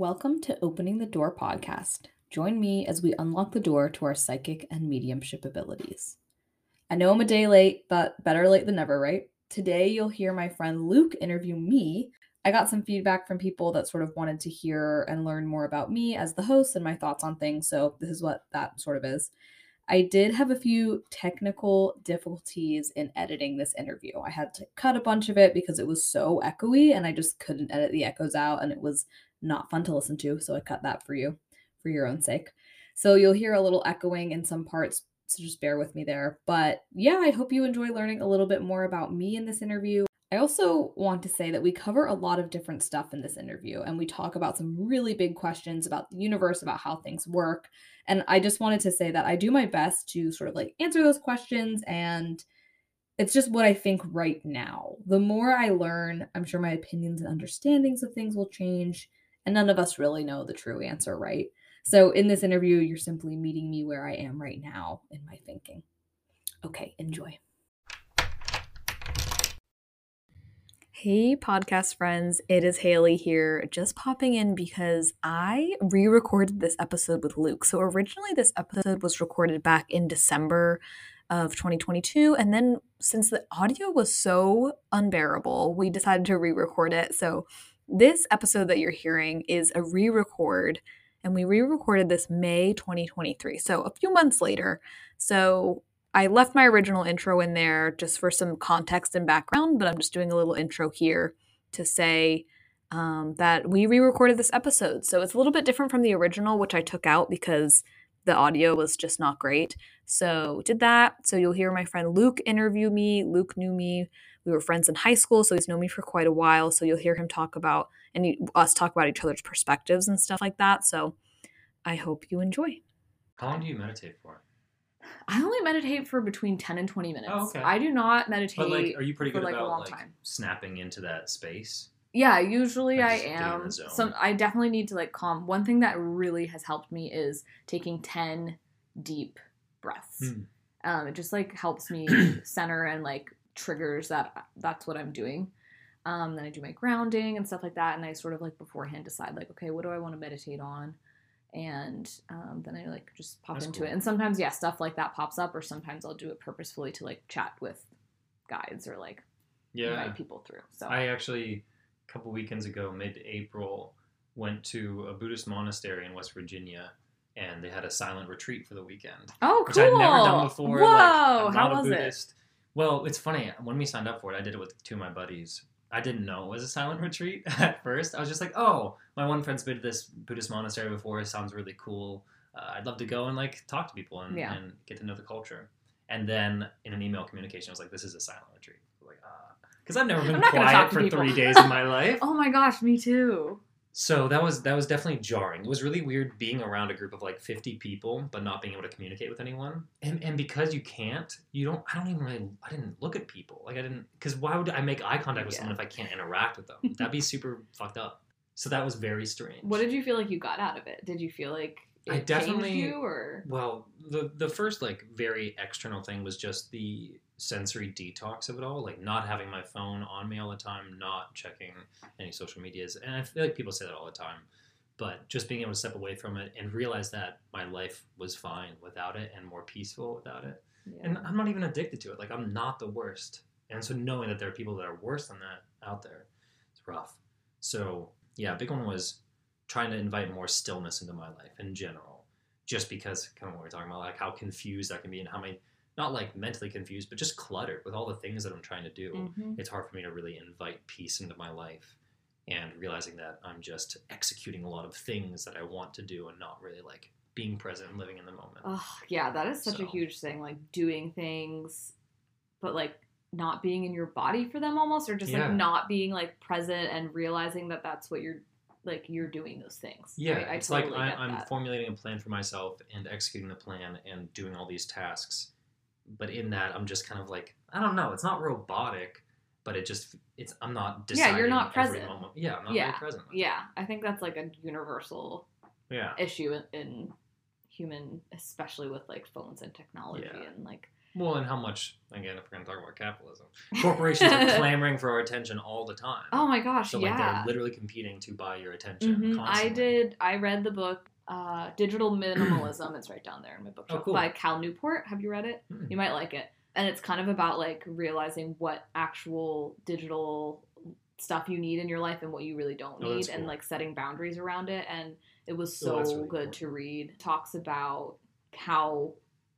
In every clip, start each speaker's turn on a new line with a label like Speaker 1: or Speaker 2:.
Speaker 1: Welcome to Opening the Door podcast. Join me as we unlock the door to our psychic and mediumship abilities. I know I'm a day late, but better late than never, right? Today you'll hear my friend Luke interview me. I got some feedback from people that sort of wanted to hear and learn more about me as the host and my thoughts on things, so this is what that sort of is. I did have a few technical difficulties in editing this interview. I had to cut a bunch of it because it was so echoey and I just couldn't edit the echoes out and it was not fun to listen to. So I cut that for you for your own sake. So you'll hear a little echoing in some parts. So just bear with me there. But yeah, I hope you enjoy learning a little bit more about me in this interview. I also want to say that we cover a lot of different stuff in this interview and we talk about some really big questions about the universe, about how things work. And I just wanted to say that I do my best to sort of like answer those questions and it's just what I think right now. The more I learn, I'm sure my opinions and understandings of things will change, and none of us really know the true answer, right? So in this interview, you're simply meeting me where I am right now in my thinking. Okay, enjoy. Hey, podcast friends, it is Haley here, just popping in because I re recorded this episode with Luke. So, originally, this episode was recorded back in December of 2022. And then, since the audio was so unbearable, we decided to re record it. So, this episode that you're hearing is a re record, and we re recorded this May 2023. So, a few months later. So, I left my original intro in there just for some context and background, but I'm just doing a little intro here to say um, that we re recorded this episode. So it's a little bit different from the original, which I took out because the audio was just not great. So did that. So you'll hear my friend Luke interview me. Luke knew me. We were friends in high school, so he's known me for quite a while. So you'll hear him talk about and he, us talk about each other's perspectives and stuff like that. So I hope you enjoy.
Speaker 2: How long do you meditate for?
Speaker 1: I only meditate for between 10 and 20 minutes.
Speaker 2: Oh, okay.
Speaker 1: I do not meditate.
Speaker 2: But like, are you pretty
Speaker 1: for,
Speaker 2: good
Speaker 1: like, a
Speaker 2: about
Speaker 1: long
Speaker 2: like
Speaker 1: time.
Speaker 2: snapping into that space?
Speaker 1: Yeah, usually I
Speaker 2: in
Speaker 1: am. Some I definitely need to like calm. One thing that really has helped me is taking 10 deep breaths.
Speaker 2: Hmm.
Speaker 1: Um it just like helps me center and like triggers that that's what I'm doing. Um then I do my grounding and stuff like that and I sort of like beforehand decide like okay, what do I want to meditate on? And um, then I like just pop
Speaker 2: That's
Speaker 1: into
Speaker 2: cool.
Speaker 1: it. And sometimes yeah, stuff like that pops up or sometimes I'll do it purposefully to like chat with guides or like
Speaker 2: Yeah.
Speaker 1: invite people through. So
Speaker 2: I actually, a couple weekends ago, mid-April, went to a Buddhist monastery in West Virginia, and they had a silent retreat for the weekend,
Speaker 1: Oh, cool! which!
Speaker 2: I'd never done before.
Speaker 1: Whoa!
Speaker 2: like,
Speaker 1: how was it?
Speaker 2: Buddhist. Well, it's funny. When we signed up for it, I did it with two of my buddies. I didn't know it was a silent retreat at first. I was just like, "Oh, my one friend's been to this Buddhist monastery before. It sounds really cool. Uh, I'd love to go and like talk to people and,
Speaker 1: Yeah.
Speaker 2: and get to know the culture." And then in an email communication, I was like, "This is a silent retreat." I was like, ah, because I've never been quiet for
Speaker 1: people.
Speaker 2: three days in my life.
Speaker 1: Oh my gosh, me too.
Speaker 2: So that was that was definitely jarring. It was really weird being around a group of like 50 people but not being able to communicate with anyone. And and because you can't, you don't I don't even really I didn't look at people. Like I didn't cuz why would I make eye contact with
Speaker 1: Yeah.
Speaker 2: someone if I can't interact with them? That'd be super fucked up. So that was very strange.
Speaker 1: What did you feel like you got out of it? Did you feel like it
Speaker 2: I definitely-
Speaker 1: you or
Speaker 2: Well, the the first like very external thing was just the sensory detox of it all, like not having my phone on me all the time, not checking any social medias, and I feel like people say that all the time, but just being able to step away from it and realize that my life was fine without it and more peaceful without it,
Speaker 1: yeah.
Speaker 2: and I'm not even addicted to it. Like I'm not the worst, and so knowing that there are people that are worse than that out there, it's rough. So yeah, big one was trying to invite more stillness into my life in general just because kind of what we're talking about, like how confused I can be and how many, not like mentally confused, but just cluttered with all the things that I'm trying to do.
Speaker 1: Mhm.
Speaker 2: It's hard for me to really invite peace into my life and realizing that I'm just executing a lot of things that I want to do and not really like being present and living in the moment.
Speaker 1: Oh, yeah, that is such a huge thing. Like doing things, but like not being in your body for them almost, or just
Speaker 2: Yeah.
Speaker 1: like not being like present and realizing that that's what you're like you're doing those things.
Speaker 2: Yeah,
Speaker 1: right? I
Speaker 2: it's
Speaker 1: totally
Speaker 2: like I, I'm
Speaker 1: that.
Speaker 2: formulating a plan for myself and executing the plan and doing all these tasks. But in that, I'm just kind of like I don't know. It's not robotic, but it just it's I'm not deciding.
Speaker 1: Yeah, you're not present.
Speaker 2: moment. Yeah, I'm not
Speaker 1: Yeah,
Speaker 2: present.
Speaker 1: yeah, I think that's like a universal
Speaker 2: Yeah.
Speaker 1: issue in, in human, especially with like phones and technology
Speaker 2: Yeah.
Speaker 1: and like
Speaker 2: Well, and how much again, if we're gonna talk about capitalism, corporations are clamoring for our attention all the time.
Speaker 1: Oh my gosh,
Speaker 2: so like
Speaker 1: yeah.
Speaker 2: they're literally competing to buy your attention.
Speaker 1: Mhm. I did. I read the book uh, "Digital Minimalism." it's right down there in my bookshelf
Speaker 2: Oh, cool.
Speaker 1: by Cal Newport. Have you read it?
Speaker 2: Mm.
Speaker 1: You might like it. And it's kind of about like realizing what actual digital stuff you need in your life and what you really don't
Speaker 2: Oh,
Speaker 1: need,
Speaker 2: that's
Speaker 1: and like setting boundaries around it. And it was
Speaker 2: Oh,
Speaker 1: so
Speaker 2: that's really
Speaker 1: good
Speaker 2: cool.
Speaker 1: to read. Talks about how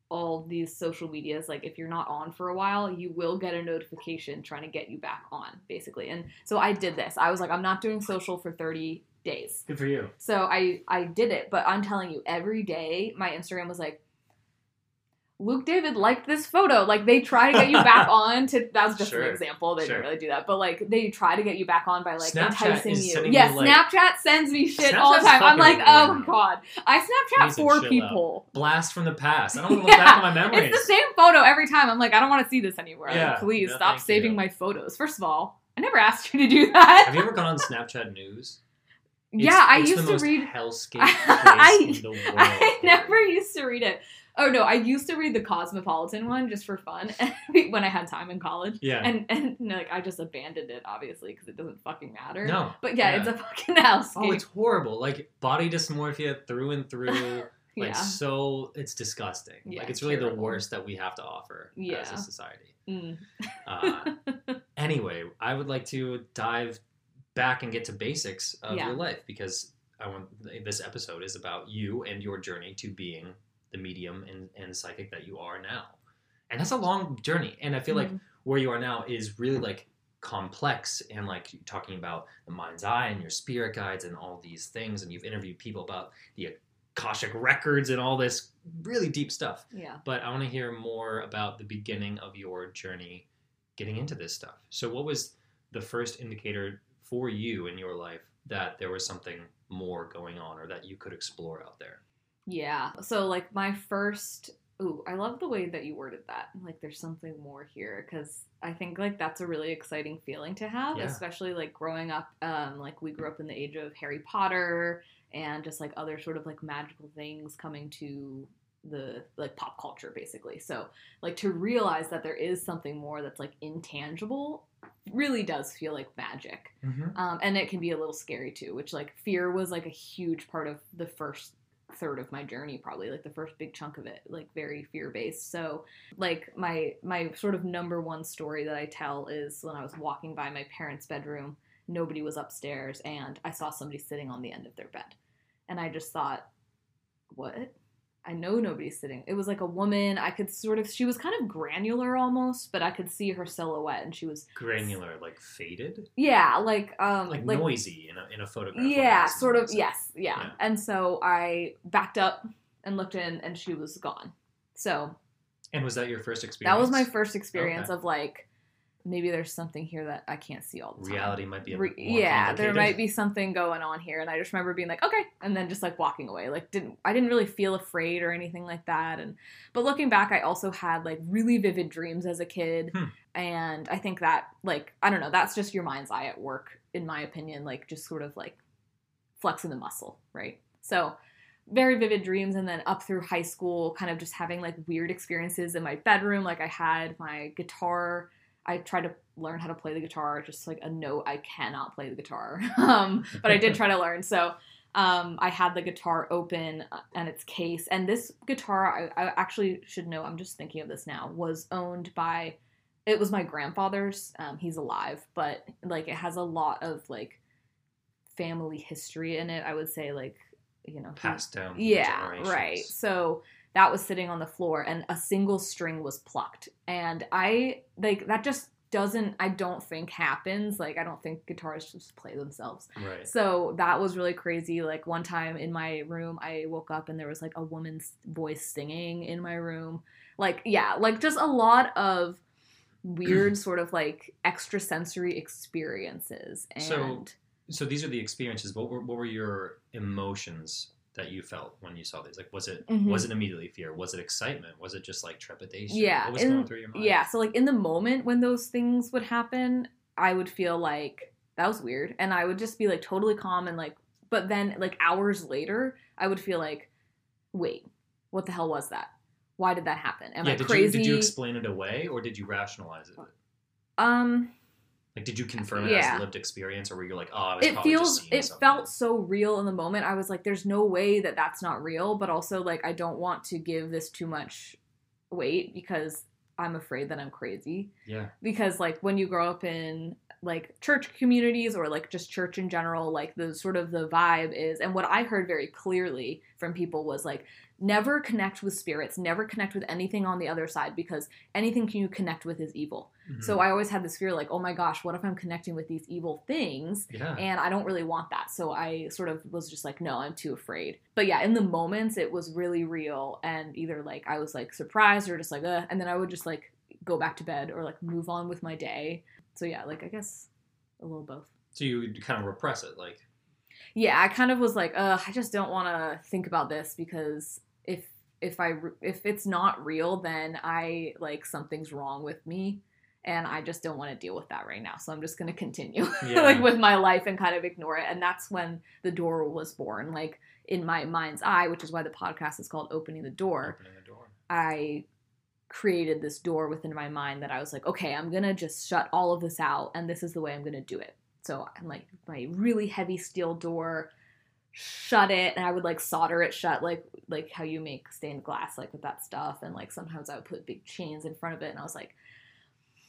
Speaker 1: all these social medias like if you're not on for a while you will get a notification trying to get you back on basically and so i did this i was like i'm not doing social for 30 days
Speaker 2: Good for you.
Speaker 1: so I I did it, but I'm telling you, every day my Instagram was like, Luke David liked this photo. Like they try to get you back on to. That was just
Speaker 2: Sure.
Speaker 1: an example. They
Speaker 2: Sure.
Speaker 1: didn't really do that, but like they try to get you back on by like
Speaker 2: Snapchat
Speaker 1: enticing you.
Speaker 2: Yeah, like-
Speaker 1: Snapchat sends me shit all the time. I'm like, oh my god, I Snapchat
Speaker 2: four to
Speaker 1: for
Speaker 2: chill
Speaker 1: people.
Speaker 2: Blast from the past. I don't want to
Speaker 1: Yeah,
Speaker 2: look back on my memories.
Speaker 1: It's the same photo every time. I'm like, I don't want to see this anymore. Like,
Speaker 2: Yeah,
Speaker 1: please
Speaker 2: no,
Speaker 1: stop saving
Speaker 2: you.
Speaker 1: my photos. First of all, I never asked you to do that.
Speaker 2: Have you ever gone on Snapchat News? It's-
Speaker 1: yeah, I used to read.
Speaker 2: hellscape
Speaker 1: I-
Speaker 2: in the world.
Speaker 1: I never used to read it. Oh no, I used to read the Cosmopolitan one just for fun when I had time in college.
Speaker 2: Yeah.
Speaker 1: And and like I just abandoned it obviously because it doesn't fucking matter.
Speaker 2: no.
Speaker 1: But yeah,
Speaker 2: Yeah.
Speaker 1: it's a fucking hellscape.
Speaker 2: Oh, it's horrible. Like body dysmorphia through and through. Like
Speaker 1: yeah.
Speaker 2: so, it's disgusting.
Speaker 1: Yeah,
Speaker 2: like it's really the worst that we have to offer
Speaker 1: yeah.
Speaker 2: as a society.
Speaker 1: Mm.
Speaker 2: Uh, anyway, I would like to dive back and get to basics of
Speaker 1: Yeah.
Speaker 2: your life because I want this episode is about you and your journey to being the medium and, and psychic that you are now. And that's a long journey. And I feel like
Speaker 1: Mhm.
Speaker 2: where you are now is really like complex and like talking about the mind's eye and your spirit guides and all these things and you've interviewed people about the akashic records and all this really deep stuff
Speaker 1: yeah.
Speaker 2: but I want to hear more about the beginning of your journey getting into this stuff. So, what was the first indicator for you in your life that there was something more going on or that you could explore out there?
Speaker 1: Yeah. So like my first ooh, I love the way that you worded that. Like there's something more here cuz I think like that's a really exciting feeling to have,
Speaker 2: Yeah.
Speaker 1: especially like growing up um like we grew up in the age of Harry Potter and just like other sort of like magical things coming to the like pop culture basically. So like to realize that there is something more that's like intangible really does feel like magic.
Speaker 2: Mm-hmm.
Speaker 1: um, and it can be a little scary too which like fear was like a huge part of the first third of my journey probably like the first big chunk of it like very fear based so like my my sort of number one story that i tell is when i was walking by my parents bedroom nobody was upstairs and i saw somebody sitting on the end of their bed. And i just thought what i know nobody's sitting it was like a woman i could sort of she was kind of granular almost but i could see her silhouette and she was
Speaker 2: Granular, like faded,
Speaker 1: yeah like um
Speaker 2: like, noisy in a, in a photograph.
Speaker 1: yeah, sort of. Yes, yeah.
Speaker 2: Yeah.
Speaker 1: And so I backed up and looked in, and she was gone. So
Speaker 2: And was that your first experience?
Speaker 1: that was my first experience
Speaker 2: Okay.
Speaker 1: of like, maybe there's something here that I can't see all the time.
Speaker 2: reality might be a
Speaker 1: Re-
Speaker 2: bit more
Speaker 1: yeah, there might be something going on here, and I just remember being like, okay, and then just like walking away. Like, didn't I didn't really feel afraid or anything like that. And but looking back, I also had like really vivid dreams as a kid,
Speaker 2: Hmm.
Speaker 1: and I think that like I don't know, that's just your mind's eye at work, in my opinion. Like just sort of like flexing the muscle, right? So very vivid dreams and then up through high school kind of just having like weird experiences in my bedroom like i had my guitar i tried to learn how to play the guitar just like a note i cannot play the guitar um, but i did try to learn so um, i had the guitar open uh, and its case and this guitar I, I actually should know i'm just thinking of this now was owned by it was my grandfather's um, he's alive but like it has a lot of like family history in it i would say like you know he-
Speaker 2: passed down.
Speaker 1: yeah, right. So that was sitting on the floor and a single string was plucked. And I like that just doesn't I don't think happens. Like I don't think guitars just play themselves.
Speaker 2: Right.
Speaker 1: So that was really crazy. Like one time in my room I woke up and there was like a woman's voice singing in my room. Like yeah, like just a lot of weird sort of like extrasensory experiences and
Speaker 2: So- So these are the experiences. What were what were your emotions that you felt when you saw these? Like, was it
Speaker 1: Mhm.
Speaker 2: was it immediately fear? Was it excitement? Was it just like trepidation?
Speaker 1: Yeah,
Speaker 2: What was
Speaker 1: in-
Speaker 2: going through your mind?
Speaker 1: Yeah, so like in the moment when those things would happen, I would feel like that was weird and I would just be like totally calm and like but then like hours later, I would feel like wait, what the hell was that? why did that happen? Am
Speaker 2: yeah,
Speaker 1: I
Speaker 2: did
Speaker 1: crazy?
Speaker 2: you did you explain it away or did you rationalize it?
Speaker 1: um,
Speaker 2: Like, did you confirm it as a lived experience, or were you like, oh, I was
Speaker 1: it feels it
Speaker 2: something?
Speaker 1: felt so real in the moment. I was like, there's no way that that's not real, but also like I don't want to give this too much weight because I'm afraid that I'm crazy.
Speaker 2: yeah,
Speaker 1: because like when you grow up in like church communities or like just church in general like the sort of the vibe is and what i heard very clearly from people was like never connect with spirits never connect with anything on the other side because anything you connect with is evil
Speaker 2: Mhm.
Speaker 1: so i always had this fear like oh my gosh what if i'm connecting with these evil things
Speaker 2: yeah,
Speaker 1: and I don't really want that. So I sort of was just like, no, I'm too afraid. But yeah, in the moments, it was really real, and either like I was like surprised or just like, uh, and then I would just like go back to bed or like move on with my day. So yeah, like I guess a little both.
Speaker 2: so you kind of repress it, like,
Speaker 1: Yeah, I kind of was like, uh, I just don't want to think about this because if if I if it's not real, then I like something's wrong with me. And I just don't want to deal with that right now. So I'm just gonna continue
Speaker 2: Yeah.
Speaker 1: like with my life and kind of ignore it. And that's when the door was born. Like in my mind's eye, which is why the podcast is called Opening the Door.
Speaker 2: opening the door.
Speaker 1: I created this door within my mind that I was like, okay, I'm gonna just shut all of this out, and this is the way I'm gonna do it. So I'm like my really heavy steel door, shut it, and I would like solder it shut, like like how you make stained glass, like with that stuff, and like sometimes I would put big chains in front of it, and I was like.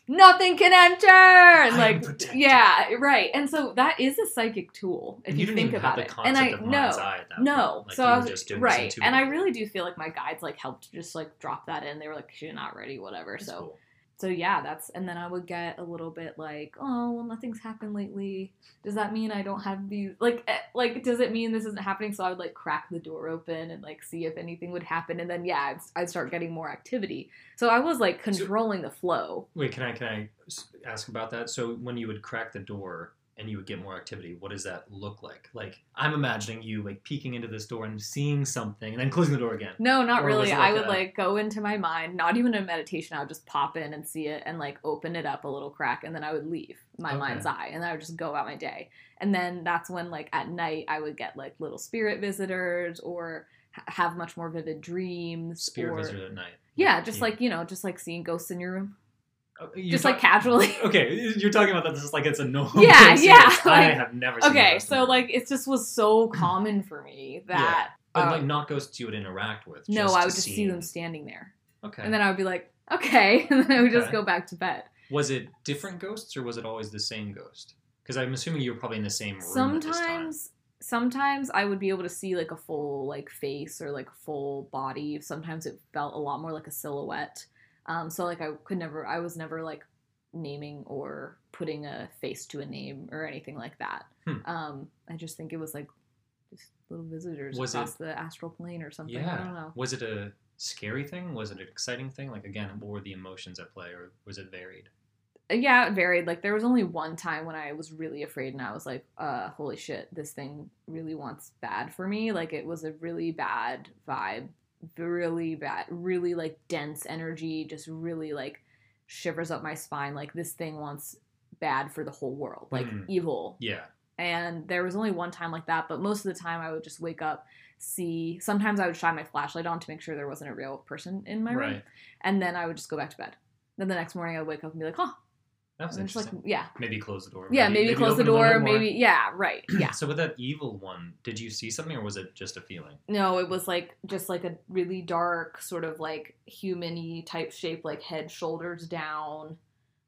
Speaker 1: Nothing can enter, and like yeah, right. And so that is a psychic tool if
Speaker 2: And
Speaker 1: you,
Speaker 2: didn't
Speaker 1: think about it. And I no,
Speaker 2: mind's eye at that
Speaker 1: no.
Speaker 2: Like,
Speaker 1: so I was
Speaker 2: just doing
Speaker 1: right, and I really do feel like my guides like helped just like drop that in. They were like, "You're not ready, whatever."
Speaker 2: That's
Speaker 1: so,
Speaker 2: cool.
Speaker 1: So yeah, that's and then I would get a little bit like, "Oh, well, nothing's happened lately. Does that mean I don't have these? Like, eh, like does it mean this isn't happening?" So I would like crack the door open and like see if anything would happen, and then yeah, I'd, I'd start getting more activity. So I was like controlling the flow.
Speaker 2: Wait, can I can I ask about that? So when you would crack the door and you would get more activity, what does that look like? Like I'm imagining you like peeking into this door and seeing something, and then closing the door again.
Speaker 1: No, not
Speaker 2: Or
Speaker 1: really.
Speaker 2: it
Speaker 1: I would
Speaker 2: a-
Speaker 1: like go into my mind, not even a meditation. I would just pop in and see it and like open it up a little crack, and then I would leave my
Speaker 2: Okay.
Speaker 1: mind's eye, and I would just go about my day. And then that's when like at night I would get like little spirit visitors or have much more vivid dreams.
Speaker 2: Spirit
Speaker 1: or,
Speaker 2: visitor at night.
Speaker 1: Yeah, just
Speaker 2: You-
Speaker 1: like you know, just like seeing ghosts in your room,
Speaker 2: you
Speaker 1: just like casually.
Speaker 2: Okay, you're talking about that This is like it's a normal.
Speaker 1: Yeah, yeah,
Speaker 2: Serious. I have never. Seen
Speaker 1: okay, so like it just was so common for me that
Speaker 2: but
Speaker 1: um,
Speaker 2: like not ghosts you would interact with.
Speaker 1: no, I would just see them standing there,
Speaker 2: Okay.
Speaker 1: and then I would be like, okay, and then I would just go back to bed.
Speaker 2: was it different ghosts or was it always the same ghost? Because I'm assuming you were probably in the same room at this time.
Speaker 1: sometimes sometimes i would be able to see like a full like face or like full body sometimes it felt a lot more like a silhouette um so like i could never i was never like naming or putting a face to a name or anything like that
Speaker 2: Hmm.
Speaker 1: um i just think it was like just little visitors
Speaker 2: Was
Speaker 1: across
Speaker 2: it-
Speaker 1: the astral plane or something i
Speaker 2: Yeah.
Speaker 1: don't know
Speaker 2: Was it a scary thing? Was it an exciting thing? Like again, what were the emotions at play, or was it varied?
Speaker 1: Uh, yeah it varied like there was only one time when i was really afraid and i was like uh holy shit this thing really wants bad for me like it was a really bad vibe really bad really like dense energy just really like shivers up my spine like this thing wants bad for the whole world like
Speaker 2: Mm.
Speaker 1: evil
Speaker 2: Yeah.
Speaker 1: and there was only one time like that but most of the time i would just wake up see sometimes i would shine my flashlight on to make sure there wasn't a real person in my room
Speaker 2: right.
Speaker 1: and then i would just go back to bed then the next morning i would wake up and be like oh
Speaker 2: That was
Speaker 1: just like yeah
Speaker 2: maybe close the door.
Speaker 1: yeah, maybe, close the
Speaker 2: open it a
Speaker 1: door. Maybe yeah, right. Yeah.
Speaker 2: So with that evil one, did you see something, or was it just a feeling?
Speaker 1: No, it was like just like a really dark, sort of like human-y type shape, like head, shoulders down,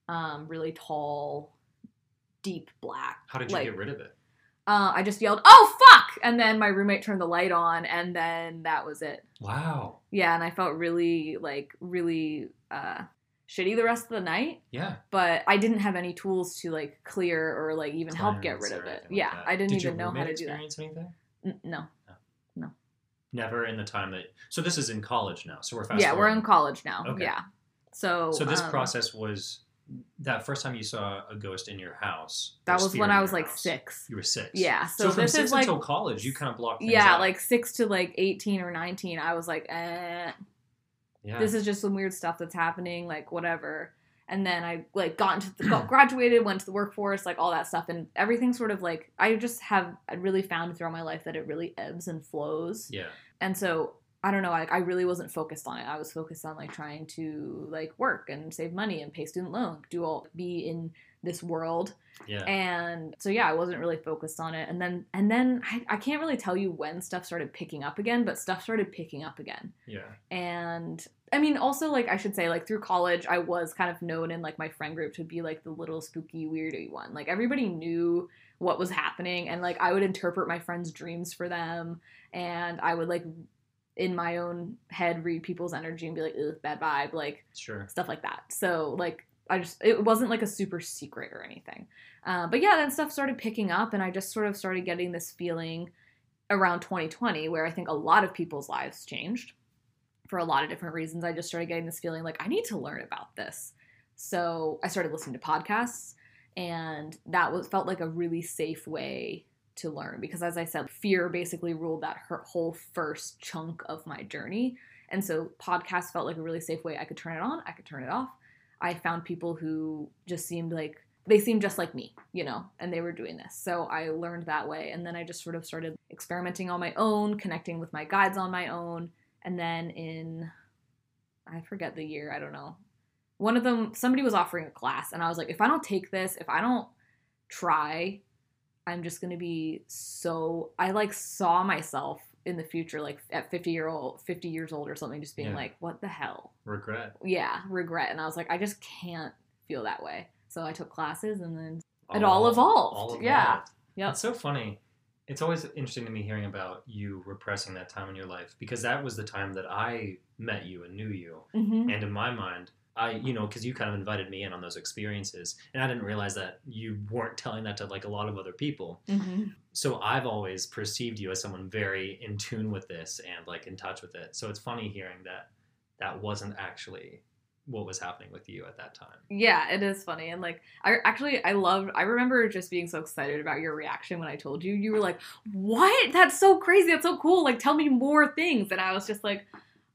Speaker 1: um, really tall, deep black.
Speaker 2: How did you
Speaker 1: like,
Speaker 2: get rid of it?
Speaker 1: Uh, I just yelled, "Oh fuck!" and then my roommate turned the light on, and then that was it.
Speaker 2: Wow.
Speaker 1: Yeah, and I felt really like really uh, shitty the rest of the night.
Speaker 2: Yeah.
Speaker 1: But I didn't have any tools to like clear or like even help get rid of it.
Speaker 2: anything like
Speaker 1: Yeah. I didn't
Speaker 2: Did
Speaker 1: even know how to do that.
Speaker 2: experience anything?
Speaker 1: N- no.
Speaker 2: Never in the time that. So this is in college now. So we're fast.
Speaker 1: yeah, we're in college now.
Speaker 2: Okay.
Speaker 1: Yeah. So
Speaker 2: So this
Speaker 1: um,
Speaker 2: process was that first time you saw a ghost in your house.
Speaker 1: that was when I was like
Speaker 2: house.
Speaker 1: six.
Speaker 2: You were six.
Speaker 1: Yeah.
Speaker 2: So,
Speaker 1: So,
Speaker 2: from six
Speaker 1: is like
Speaker 2: until college, you kind of blocked.
Speaker 1: yeah,
Speaker 2: out.
Speaker 1: like six to like eighteen or nineteen. I was like, eh,
Speaker 2: yeah.
Speaker 1: this is just some weird stuff that's happening. Like whatever. And then I like got into the, got graduated, went to the workforce, like all that stuff, and everything sort of like I just have I really found throughout my life that it really ebbs and flows.
Speaker 2: yeah.
Speaker 1: And so I don't know, like I really wasn't focused on it. I was focused on like trying to like work and save money and pay student loan, do all be in this world.
Speaker 2: Yeah.
Speaker 1: And so yeah, I wasn't really focused on it. And then and then I, I can't really tell you when stuff started picking up again, but stuff started picking up again.
Speaker 2: yeah.
Speaker 1: And I mean also like I should say like through college I was kind of known in like my friend group to be like the little spooky weirdy one. Like everybody knew what was happening and like I would interpret my friends' dreams for them and I would like in my own head read people's energy and be like, Ugh, bad vibe, like
Speaker 2: Sure.
Speaker 1: stuff like that. So like I just it wasn't like a super secret or anything. Uh, but yeah, then stuff started picking up, and I just sort of started getting this feeling around 2020 where I think a lot of people's lives changed for a lot of different reasons. I just started getting this feeling like I need to learn about this. So I started listening to podcasts, and that was felt like a really safe way to learn because as I said, fear basically ruled that whole first chunk of my journey. And so podcasts felt like a really safe way. I could turn it on, I could turn it off. I found people who just seemed like they seemed just like me, you know, and they were doing this. So I learned that way. And then I just sort of started experimenting on my own, connecting with my guides on my own. And then in, I forget the year, I don't know. One of them, somebody was offering a class, and I was like, if I don't take this, if I don't try, I'm just gonna be so. I like saw myself in the future, like at 50 year old, 50 years old or something, just being
Speaker 2: Yeah.
Speaker 1: like, what the hell?
Speaker 2: Regret.
Speaker 1: yeah, regret. And I was like, I just can't feel that way. So I took classes and then it all evolved.
Speaker 2: All
Speaker 1: Yeah.
Speaker 2: evolved.
Speaker 1: Yep.
Speaker 2: It's so funny. It's always interesting to me hearing about you repressing that time in your life because that was the time that I met you and knew you.
Speaker 1: hmm
Speaker 2: And in my mind, I, you know, because you kind of invited me in on those experiences, and I didn't realize that you weren't telling that to like a lot of other people.
Speaker 1: hmm
Speaker 2: So I've always perceived you as someone very in tune with this and like in touch with it. So it's funny hearing that that wasn't actually what was happening with you at that time.
Speaker 1: Yeah, it is funny. And like, I actually, I loved, I remember just being so excited about your reaction when I told you. You were like, what? That's so crazy. That's so cool. Like, tell me more things. And I was just like,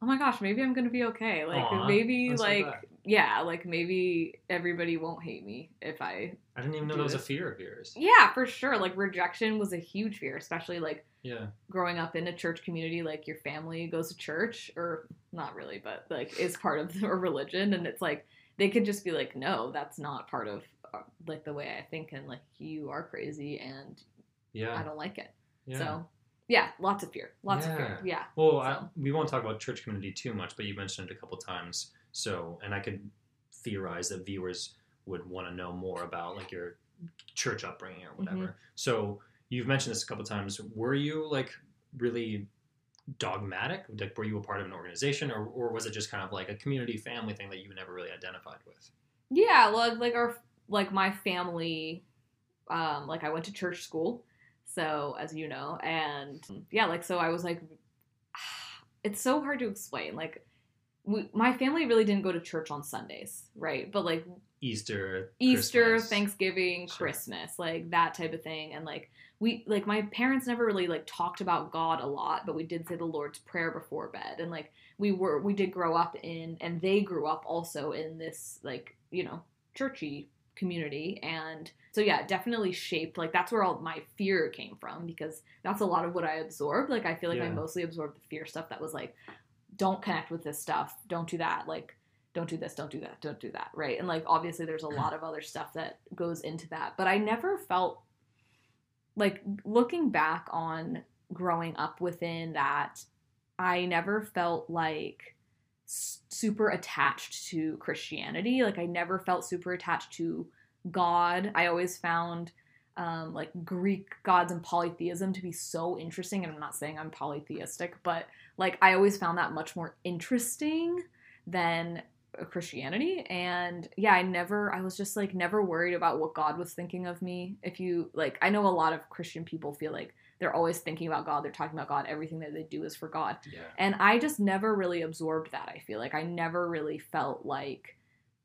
Speaker 1: oh my gosh, maybe I'm going to be okay. Like,
Speaker 2: Aw,
Speaker 1: maybe, like. Yeah, like maybe everybody won't hate me if I
Speaker 2: I didn't even know that was a fear of yours.
Speaker 1: Yeah, for sure. Like rejection was a huge fear, especially like
Speaker 2: Yeah.
Speaker 1: growing up in a church community. Like your family goes to church, or not really, but like is part of a religion, and it's like they could just be like, no, that's not part of uh, like the way I think, and like you are crazy, and
Speaker 2: yeah, I
Speaker 1: don't like it.
Speaker 2: Yeah.
Speaker 1: So yeah, lots of fear, lots of fear. Yeah.
Speaker 2: Well, I, we won't talk about church community too much, but you mentioned it a couple times. So, and I could theorize that viewers would want to know more about like your church upbringing or whatever.
Speaker 1: Mm-hmm.
Speaker 2: So, you've mentioned this a couple times. Were you like really dogmatic? Like, were you a part of an organization, or, or was it just kind of like a community family thing that you never really identified with?
Speaker 1: Yeah, like like our like my family, um, like I went to church school, so as you know, and yeah, like so I was like, it's so hard to explain. Like, we, my family really didn't go to church on Sundays, right? But like
Speaker 2: Easter,
Speaker 1: Easter,
Speaker 2: Christmas.
Speaker 1: Thanksgiving,
Speaker 2: Sure.
Speaker 1: Christmas, like that type of thing. And like we like my parents never really like talked about God a lot, but we did say the Lord's Prayer before bed. And like we were we did grow up in and they grew up also in this like, you know, churchy community and so yeah, definitely shaped like that's where all my fear came from because that's a lot of what I absorbed. Like I feel like I mostly absorbed the fear stuff that was like don't connect with this stuff, don't do that, like don't do this, don't do that, don't do that, right? And like obviously there's a lot of other stuff that goes into that, but I never felt like looking back on growing up within that, I never felt like super attached to Christianity. Like I never felt super attached to God. I always found um, like Greek gods and polytheism to be so interesting. And I'm not saying I'm polytheistic, but like I always found that much more interesting than uh, Christianity. And yeah, I never, I was just like never worried about what God was thinking of me. If you like, I know a lot of Christian people feel like they're always thinking about God, they're talking about God, everything that they do is for God.
Speaker 2: Yeah.
Speaker 1: And I just never really absorbed that. I feel like I never really felt like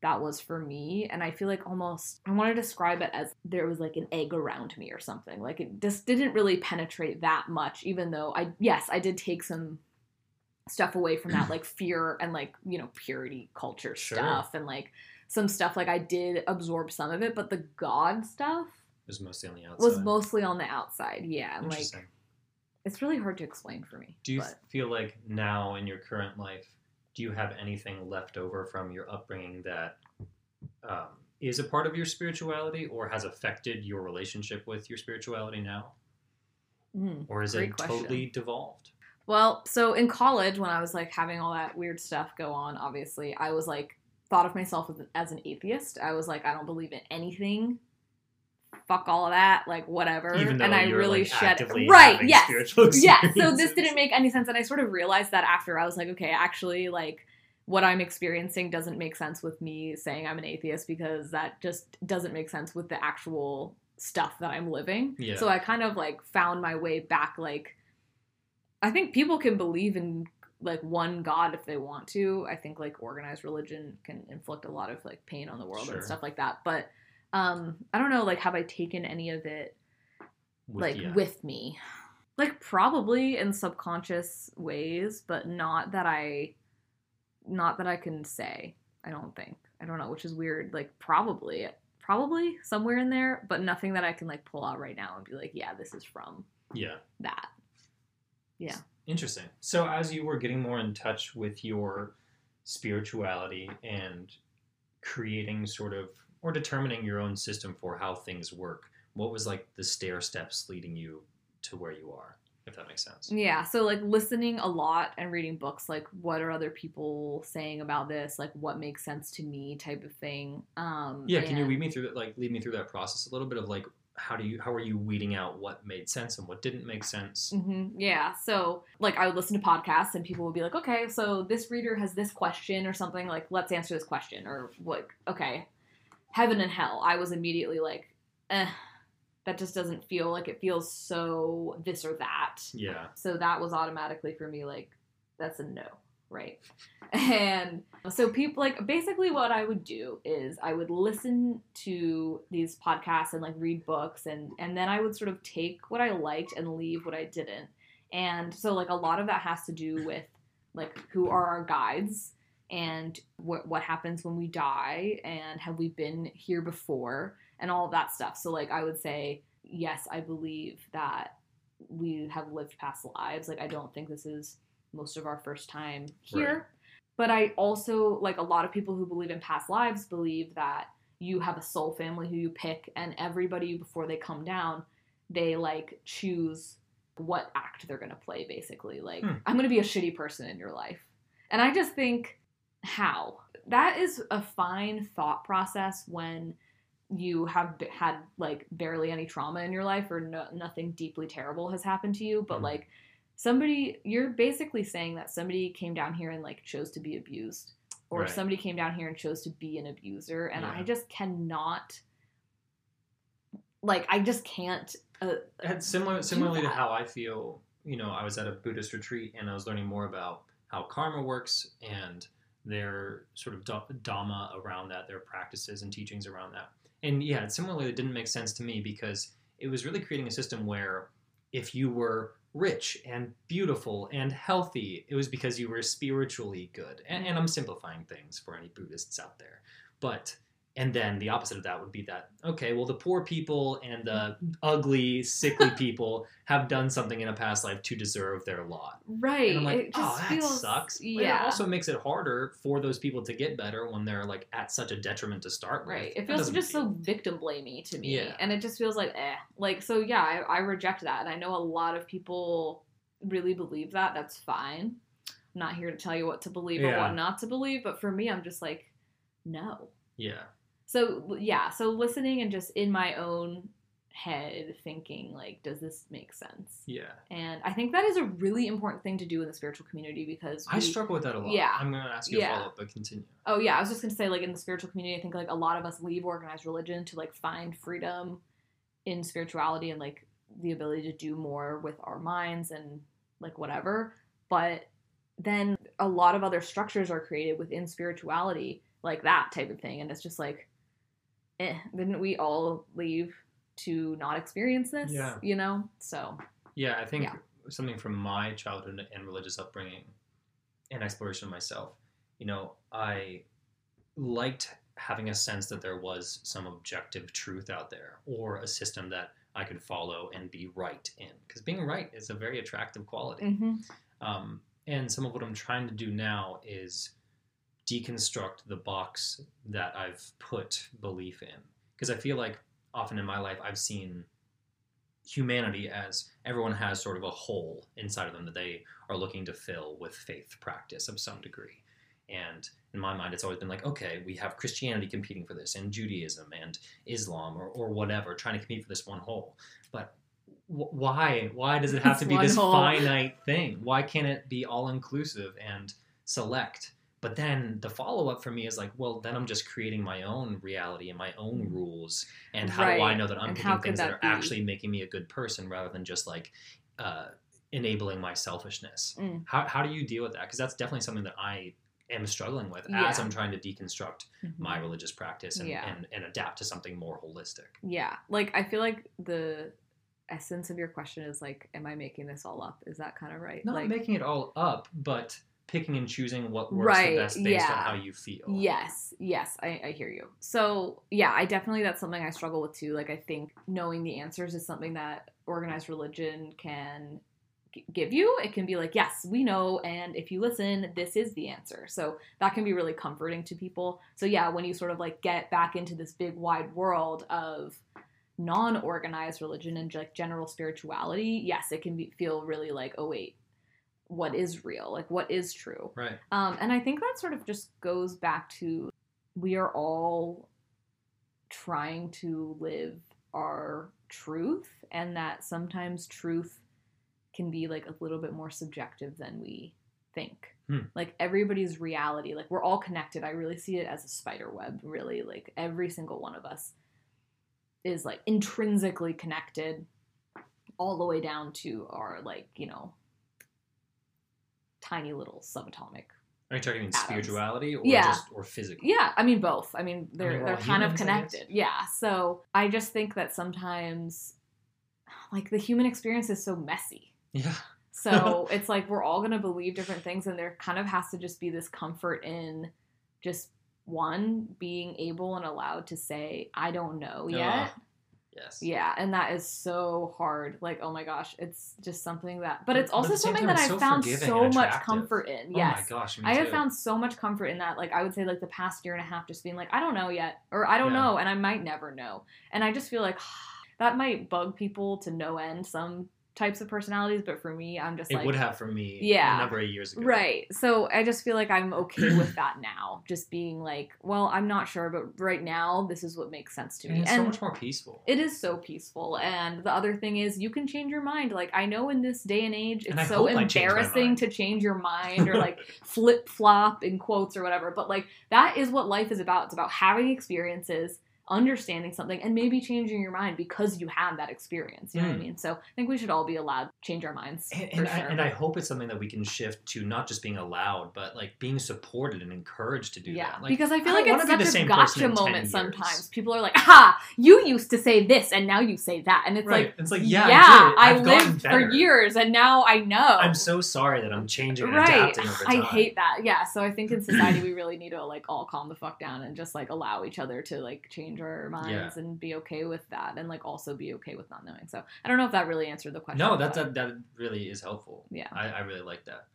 Speaker 1: that was for me. And I feel like almost, I want to describe it as there was like an egg around me or something. Like it just didn't really penetrate that much, even though I, yes, I did take some stuff away from that, like fear and like, you know, purity culture
Speaker 2: Sure.
Speaker 1: stuff and like some stuff. Like I did absorb some of it, but the God stuff
Speaker 2: was mostly on the outside.
Speaker 1: was mostly on the outside. Yeah. Like, it's really hard to explain for me.
Speaker 2: Do you
Speaker 1: but-
Speaker 2: feel like now in your current life, do you have anything left over from your upbringing that um, is a part of your spirituality or has affected your relationship with your spirituality now?
Speaker 1: Mm.
Speaker 2: Or is it
Speaker 1: question.
Speaker 2: totally devolved?
Speaker 1: Well, so in college, when I was like having all that weird stuff go on, obviously, I was like thought of myself as, as an atheist. I was like, I don't believe in anything. Fuck all of that, like whatever.
Speaker 2: Even though
Speaker 1: and I
Speaker 2: you're
Speaker 1: really
Speaker 2: like,
Speaker 1: shed right. Yes,
Speaker 2: spiritual
Speaker 1: yeah. So this didn't make any sense, and I sort of realized that after I was like, okay, actually, like what I'm experiencing doesn't make sense with me saying I'm an atheist because that just doesn't make sense with the actual stuff that I'm living.
Speaker 2: Yeah.
Speaker 1: So I kind of like found my way back. Like, I think people can believe in like one God if they want to. I think like organized religion can inflict a lot of like pain on the world
Speaker 2: Sure.
Speaker 1: and stuff like that. But um, I don't know. Like, have I taken any of it
Speaker 2: With-
Speaker 1: like
Speaker 2: yeah.
Speaker 1: with me like probably in subconscious ways but not that i not that i can say i don't think i don't know which is weird like probably probably somewhere in there but nothing that i can like pull out right now and be like yeah this is from
Speaker 2: yeah.
Speaker 1: that yeah
Speaker 2: Interesting. So, as you were getting more in touch with your spirituality and creating sort of or determining your own system for how things work, what was like the stair steps leading you to where you are, if that makes sense?
Speaker 1: yeah so like listening a lot and reading books like what are other people saying about this like what makes sense to me type of thing um
Speaker 2: Yeah, can you lead me through that? Like, lead me through that process a little bit of like, how do you, how are you weeding out what made sense and what didn't make sense?
Speaker 1: hmm Yeah. So, like, I would listen to podcasts, and people would be like, "Okay, so this reader has this question or something. Like, let's answer this question." Or like, "Okay, heaven and hell." I was immediately like, "Eh, that just doesn't feel like it feels so this or that."
Speaker 2: Yeah.
Speaker 1: So that was automatically for me like, that's a no, right? And so people like basically what I would do is I would listen to these podcasts and like read books and and then I would sort of take what I liked and leave what I didn't. And so like a lot of that has to do with like who are our guides and what what happens when we die and have we been here before and all of that stuff. So like I would say yes, I believe that we have lived past lives. Like I don't think this is most of our first time here.
Speaker 2: Right.
Speaker 1: But I also like a lot of people who believe in past lives believe that you have a soul family who you pick and everybody before they come down, they like choose what act they're going to play basically. Like
Speaker 2: Hmm.
Speaker 1: I'm going to be a shitty person in your life. And I just think how? That is a fine thought process when you have b- had like barely any trauma in your life or no, nothing deeply terrible has happened to you but
Speaker 2: Mhm.
Speaker 1: like somebody you're basically saying that somebody came down here and like chose to be abused or
Speaker 2: Right.
Speaker 1: somebody came down here and chose to be an abuser and i just cannot like i just can't uh,
Speaker 2: And similar, similarly to how I feel, you know, I was at a Buddhist retreat and I was learning more about how karma works and their sort of dhamma around that, their practices and teachings around that. And yeah, similarly, it didn't make sense to me because it was really creating a system where if you were rich and beautiful and healthy, it was because you were spiritually good. And, and I'm simplifying things for any Buddhists out there. But, and then the opposite of that would be that, okay, well, the poor people and the ugly, sickly people have done something in a past life to deserve their lot.
Speaker 1: right
Speaker 2: And I'm like, oh, that
Speaker 1: feels
Speaker 2: sucks. But
Speaker 1: yeah
Speaker 2: It also makes it harder for those people to get better when they're like at such a detriment to start with.
Speaker 1: Right. It feels just so victim blamey to me.
Speaker 2: Yeah.
Speaker 1: And it just feels like eh. Like so yeah, I, I reject that. And I know a lot of people really believe that. That's fine. I'm not here to tell you what to believe or what not to believe, but for me I'm just like, no.
Speaker 2: Yeah.
Speaker 1: So yeah, so listening and just in my own head thinking like, does this make sense?
Speaker 2: Yeah.
Speaker 1: And I think that is a really important thing to do in the spiritual community because
Speaker 2: I struggle with that a lot.
Speaker 1: Yeah.
Speaker 2: I'm going to ask you
Speaker 1: Yeah.
Speaker 2: a follow up, but continue.
Speaker 1: Oh yeah, I was just gonna say like in the spiritual community, I think like a lot of us leave organized religion to like find freedom in spirituality and like the ability to do more with our minds and like whatever. But then a lot of other structures are created within spirituality, like that type of thing, and it's just like, eh, didn't we all leave to not experience this?
Speaker 2: Yeah.
Speaker 1: You know? So
Speaker 2: Yeah, I think
Speaker 1: Yeah.
Speaker 2: something from my childhood and religious upbringing and exploration of myself, you know, I liked having a sense that there was some objective truth out there or a system that I could follow and be right in. Because being right is a very attractive quality.
Speaker 1: Mm-hmm.
Speaker 2: Um, and some of what I'm trying to do now is deconstruct the box that I've put belief in. Because I feel like often in my life I've seen humanity as everyone has sort of a hole inside of them that they are looking to fill with faith practice of some degree. And in my mind, it's always been like, okay, we have Christianity competing for this, and Judaism, and Islam, or, or whatever, trying to compete for this one hole. But wh- why? Why does it have to be this
Speaker 1: hole.
Speaker 2: finite thing? Why can't it be all inclusive and select? But then the follow up for me is like, well, then I'm just creating my own reality and my own rules. And how do I know that I'm
Speaker 1: And
Speaker 2: picking things that,
Speaker 1: that
Speaker 2: are
Speaker 1: be?
Speaker 2: actually making me a good person rather than just like uh, enabling my selfishness?
Speaker 1: Mm.
Speaker 2: How, how do you deal with that? Because that's definitely something that I am struggling with
Speaker 1: Yeah.
Speaker 2: as I'm trying to deconstruct
Speaker 1: Mm-hmm.
Speaker 2: my religious practice and,
Speaker 1: Yeah.
Speaker 2: and, and adapt to something more holistic.
Speaker 1: Yeah, like I feel like the essence of your question is like, am I making this all up? Is that kind of right?
Speaker 2: Not
Speaker 1: like,
Speaker 2: making it all up, but picking and choosing what works
Speaker 1: Right,
Speaker 2: the best based on how you feel.
Speaker 1: Yes, yes, I, I hear you. So yeah, I definitely that's something I struggle with too. Like I think knowing the answers is something that organized religion can give you. It can be like, yes, we know, and if you listen, this is the answer. So that can be really comforting to people. So yeah, when you sort of like get back into this big wide world of non-organized religion and like general spirituality, yes, it can be, feel really like, oh wait, what is real? Like what is true?
Speaker 2: Right.
Speaker 1: Um, and I think that sort of just goes back to we are all trying to live our truth, and that sometimes truth can be like a little bit more subjective than we think.
Speaker 2: Hmm.
Speaker 1: Like everybody's reality, like we're all connected. I really see it as a spider web, really. Like every single one of us is like intrinsically connected all the way down to our like, you know, tiny little subatomic
Speaker 2: Are you talking
Speaker 1: Atoms.
Speaker 2: spirituality or
Speaker 1: Yeah.
Speaker 2: just or physical?
Speaker 1: yeah, I mean both. I mean they're
Speaker 2: mean,
Speaker 1: they're kind of
Speaker 2: humans, I guess.
Speaker 1: connected. Yeah. So I just think that sometimes like the human experience is so messy.
Speaker 2: Yeah.
Speaker 1: So it's like we're all gonna believe different things and there kind of has to just be this comfort in just one being able and allowed to say, I don't know yet.
Speaker 2: Ugh. Yes.
Speaker 1: Yeah, and that is so hard. Like, oh my gosh, it's just something that, but it's also
Speaker 2: same
Speaker 1: something
Speaker 2: time,
Speaker 1: that I
Speaker 2: so
Speaker 1: found so much comfort in.
Speaker 2: Oh
Speaker 1: Yes,
Speaker 2: my gosh.
Speaker 1: I have found so much comfort in that. Like I would say, like the past year and a half, just being like, I don't know yet, or I don't
Speaker 2: Yeah.
Speaker 1: know, and I might never know. And I just feel like that might bug people to no end. Some types of personalities, but for me, I'm just
Speaker 2: it
Speaker 1: like,
Speaker 2: would have for me
Speaker 1: Yeah.
Speaker 2: a number of years ago.
Speaker 1: Right. So I just feel like I'm okay with that now. Just being like, well, I'm not sure, but right now, this is what makes sense to me.
Speaker 2: And it's so much more peaceful.
Speaker 1: It is so peaceful. And the other thing is, you can change your mind. Like, I know in this day and age, it's
Speaker 2: I
Speaker 1: so
Speaker 2: I change
Speaker 1: embarrassing to change your mind or like flip flop in quotes or whatever. But like, that is what life is about. It's about having experiences, understanding something, and maybe changing your mind because you had that experience. You know what I
Speaker 2: Mm.
Speaker 1: mean? So I think we should all be allowed to change our minds.
Speaker 2: and, and, I, and I hope it's something that we can shift to not just being allowed, but like being supported and encouraged to do
Speaker 1: yeah,
Speaker 2: that. Like,
Speaker 1: because I feel like it's
Speaker 2: wanna be the
Speaker 1: such a gotcha moment sometimes. People are like, "Ha! You used to say this, and now you say that," and it's
Speaker 2: right.
Speaker 1: like,
Speaker 2: it's like, yeah,
Speaker 1: yeah,
Speaker 2: I, did.
Speaker 1: I
Speaker 2: I've
Speaker 1: lived for years, and now I know.
Speaker 2: I'm so sorry that I'm changing and
Speaker 1: right.
Speaker 2: adapting over
Speaker 1: I hate that. Yeah. So I think in society we really need to like all calm the fuck down and just like allow each other to like change our minds
Speaker 2: Yeah.
Speaker 1: and be okay with that, and like also be okay with not knowing. So I don't know if that really answered the question.
Speaker 2: No, that, that that really is helpful.
Speaker 1: Yeah.
Speaker 2: I, I really like that.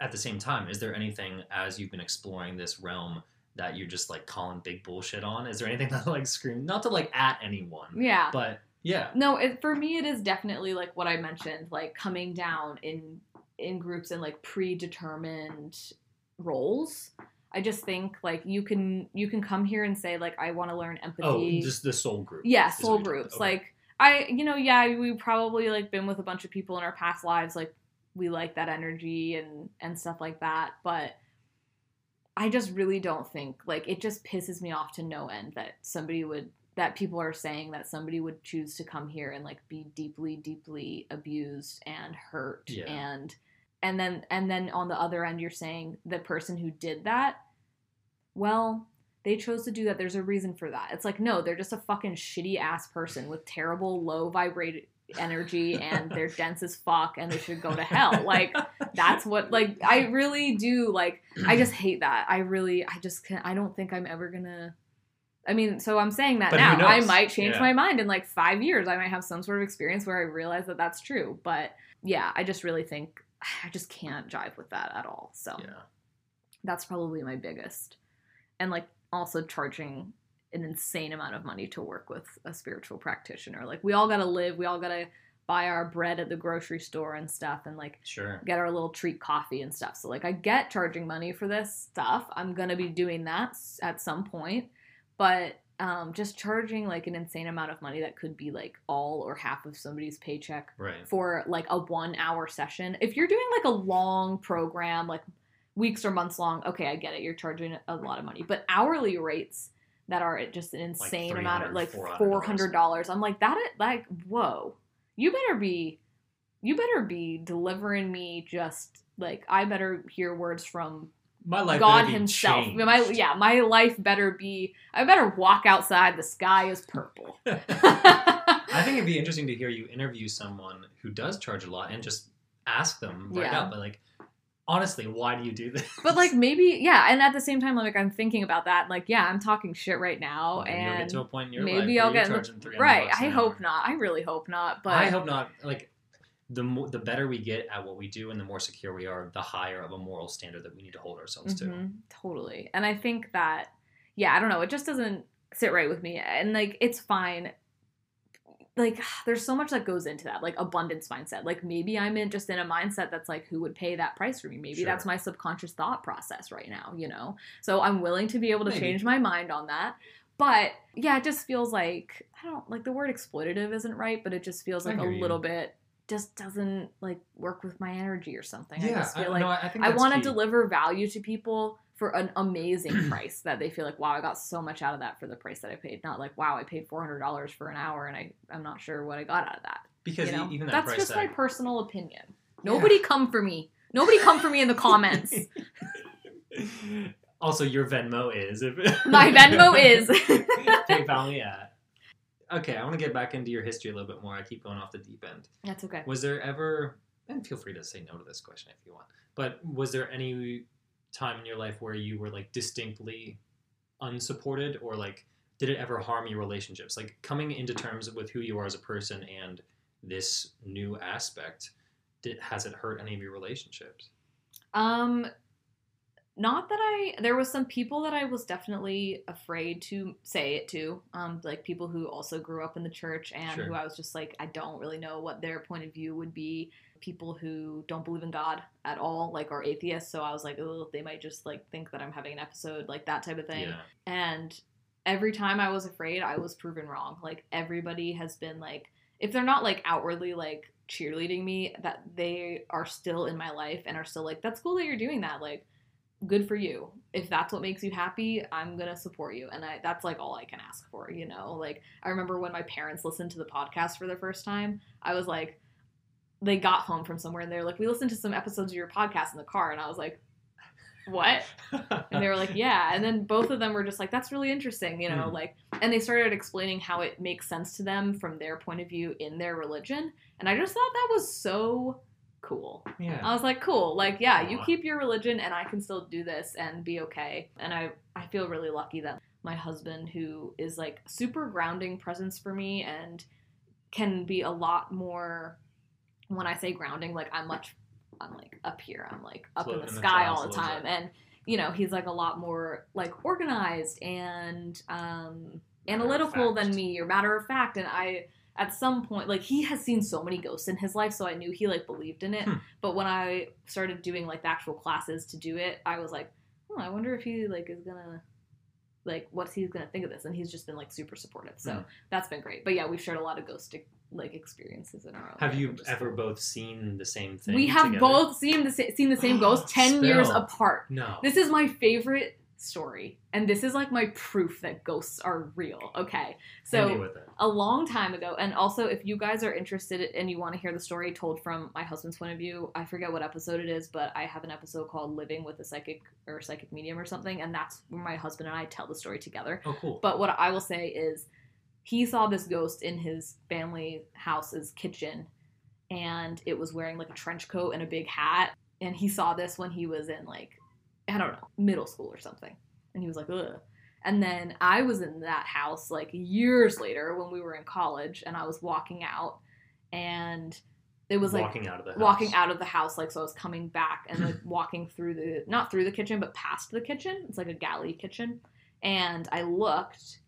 Speaker 2: At the same time, is there anything as you've been exploring this realm that you're just like calling big bullshit on? Is there anything that like scream not to like at anyone,
Speaker 1: yeah.
Speaker 2: but yeah,
Speaker 1: No, it, for me, it is definitely like what I mentioned, like coming down in in groups and like predetermined roles. I just think like you can you can come here and say like I want to learn empathy.
Speaker 2: oh, just the soul group.
Speaker 1: yeah, soul
Speaker 2: what you're talking
Speaker 1: groups.
Speaker 2: Okay.
Speaker 1: Like I, you know, yeah, we probably like been with a bunch of people in our past lives. Like we like that energy and and stuff like that, but. I just really don't think like it just pisses me off to no end that somebody would that people are saying that somebody would choose to come here and like be deeply deeply abused and hurt
Speaker 2: Yeah.
Speaker 1: and and then and then on the other end you're saying the person who did that well they chose to do that there's a reason for that it's like no they're just a fucking shitty ass person with terrible low vibrate energy and they're dense as fuck and they should go to hell like that's what like i really do like i just hate that i really i just can i don't think i'm ever gonna I mean, so I'm saying that
Speaker 2: But
Speaker 1: now. I might change
Speaker 2: Yeah.
Speaker 1: my mind in like five years. I might have some sort of experience where I realize that that's true. But yeah, I just really think I just can't jive with that at all. So
Speaker 2: Yeah.
Speaker 1: that's probably my biggest. And like also charging an insane amount of money to work with a spiritual practitioner. Like we all got to live, we all got to buy our bread at the grocery store and stuff and like
Speaker 2: Sure.
Speaker 1: get our little treat coffee and stuff. So like I get charging money for this stuff. I'm going to be doing that at some point. But um just charging like an insane amount of money that could be like all or half of somebody's paycheck
Speaker 2: Right.
Speaker 1: for like a 1 hour session. If you're doing like a long program like weeks or months long, okay, I get it. You're charging a lot of money. But hourly rates that are at just an insane amount of like
Speaker 2: $400.
Speaker 1: $400. I'm like that like whoa. You better be you better be delivering me just like I better hear words from
Speaker 2: My life
Speaker 1: God
Speaker 2: better be
Speaker 1: himself.
Speaker 2: changed.
Speaker 1: My yeah, my life better be I better walk outside the sky is purple.
Speaker 2: I think it'd be interesting to hear you interview someone who does charge a lot and just ask them right
Speaker 1: Yeah.
Speaker 2: out, but like, honestly, why do you do this?
Speaker 1: But like maybe yeah, and at the same time like I'm thinking about that like yeah, I'm talking shit right now
Speaker 2: get
Speaker 1: and
Speaker 2: to a point in your
Speaker 1: maybe
Speaker 2: life
Speaker 1: I'll get
Speaker 2: you're
Speaker 1: in the-
Speaker 2: 300
Speaker 1: right. I
Speaker 2: an
Speaker 1: hope
Speaker 2: hour.
Speaker 1: not. I really hope not. But
Speaker 2: I hope not. Like, the mo- the better we get at what we do and the more secure we are, the higher of a moral standard that we need to hold ourselves to.
Speaker 1: Mhm, totally. And I think that, yeah, I don't know. It just doesn't sit right with me. And like, it's fine. Like, there's so much that goes into that, like abundance mindset. Like, maybe I'm in just in a mindset that's like, who would pay that price for me? Maybe
Speaker 2: Sure.
Speaker 1: that's my subconscious thought process right now, you know? So I'm willing to be able to
Speaker 2: Maybe.
Speaker 1: change my mind on that. But yeah, it just feels like, I don't like the word exploitative isn't right, but it just feels like a
Speaker 2: you.
Speaker 1: little bit, just doesn't like work with my energy or something. I
Speaker 2: Yeah,
Speaker 1: just feel
Speaker 2: I,
Speaker 1: like
Speaker 2: no, I I
Speaker 1: I want to deliver value to people for an amazing price that they feel like, wow, I got so much out of that for the price that I paid. Not like, wow, I paid four hundred dollars for an hour and I I'm not sure what I got out of that.
Speaker 2: because
Speaker 1: you know?
Speaker 2: even that
Speaker 1: that's just
Speaker 2: tag.
Speaker 1: my personal opinion. Nobody come for me. Nobody come for me in the comments.
Speaker 2: also, your Venmo is.
Speaker 1: My Venmo is.
Speaker 2: PayPal me at. Okay, I want to get back into your history a little bit more. I keep going off the deep end.
Speaker 1: That's okay.
Speaker 2: Was there ever, and feel free to say no to this question if you want, but was there any time in your life where you were like distinctly unsupported or like did it ever harm your relationships? Like coming into terms with who you are as a person and this new aspect, did, has it hurt any of your relationships?
Speaker 1: Um, not that I. There was some people that I was definitely afraid to say it to. Um, like people who also grew up in the church and
Speaker 2: Sure.
Speaker 1: who I was just like, I don't really know what their point of view would be. People who don't believe in God at all, like are atheists. So I was like, oh, they might just like think that I'm having an episode, like that type of thing.
Speaker 2: Yeah.
Speaker 1: And every time I was afraid, I was proven wrong. Like everybody has been like, if they're not like outwardly like cheerleading me, that they are still in my life and are still like, that's cool that you're doing that. Like, good for you. If that's what makes you happy, I'm gonna support you. And I that's like all I can ask for, you know? Like I remember when my parents listened to the podcast for the first time, I was like, they got home from somewhere and they're like, we listened to some episodes of your podcast in the car, and I was like, what? And they were like, yeah. And then both of them were just like, that's really interesting, you know,
Speaker 2: Hmm.
Speaker 1: like, and they started explaining how it makes sense to them from their point of view in their religion. And I just thought that was so cool.
Speaker 2: yeah.
Speaker 1: I was like, cool. Like, yeah, you keep your religion and I can still do this and be okay. And I, I feel really lucky that my husband, who is like super grounding presence for me and can be a lot more, when I say grounding, like I'm much, I'm like up here, I'm like up in
Speaker 2: Floating
Speaker 1: the
Speaker 2: in the
Speaker 1: sky all the time.
Speaker 2: bit.
Speaker 1: And, you know, he's like a lot more like organized and um, analytical than me or matter of fact. And I, at some point, like he has seen so many ghosts in his life, so I knew he like believed in it.
Speaker 2: Hmm.
Speaker 1: But when I started doing like the actual classes to do it, I was like, oh, I wonder if he like is gonna like what's he gonna think of this? And he's just been like super supportive. So
Speaker 2: Hmm.
Speaker 1: that's been great. But yeah, we've shared a lot of ghost like experiences in our own.
Speaker 2: Have you ever
Speaker 1: cool.
Speaker 2: both seen the same thing?
Speaker 1: We have
Speaker 2: together?
Speaker 1: both seen the sa- seen the same ghost ten years apart.
Speaker 2: No.
Speaker 1: This is my favorite story, and this is like my proof that ghosts are real. Okay, so a long time ago, and also if you guys are interested and you want to hear the story told from my husband's point of view, I forget what episode it is, but I have an episode called "Living with a Psychic" or "Psychic Medium" or something, and that's where my husband and I tell the story together.
Speaker 2: Oh, cool.
Speaker 1: But what I will say is, he saw this ghost in his family house's kitchen, and it was wearing like a trench coat and a big hat. And he saw this when he was in like, I don't know, middle school or something. And he was like, ugh. And then I was in that house like years later when we were in college and I was walking out and it was like
Speaker 2: walking out of the house.
Speaker 1: walking out of the house like so I was coming back and like walking through the not through the kitchen but past the kitchen. It's like a galley kitchen. And I looked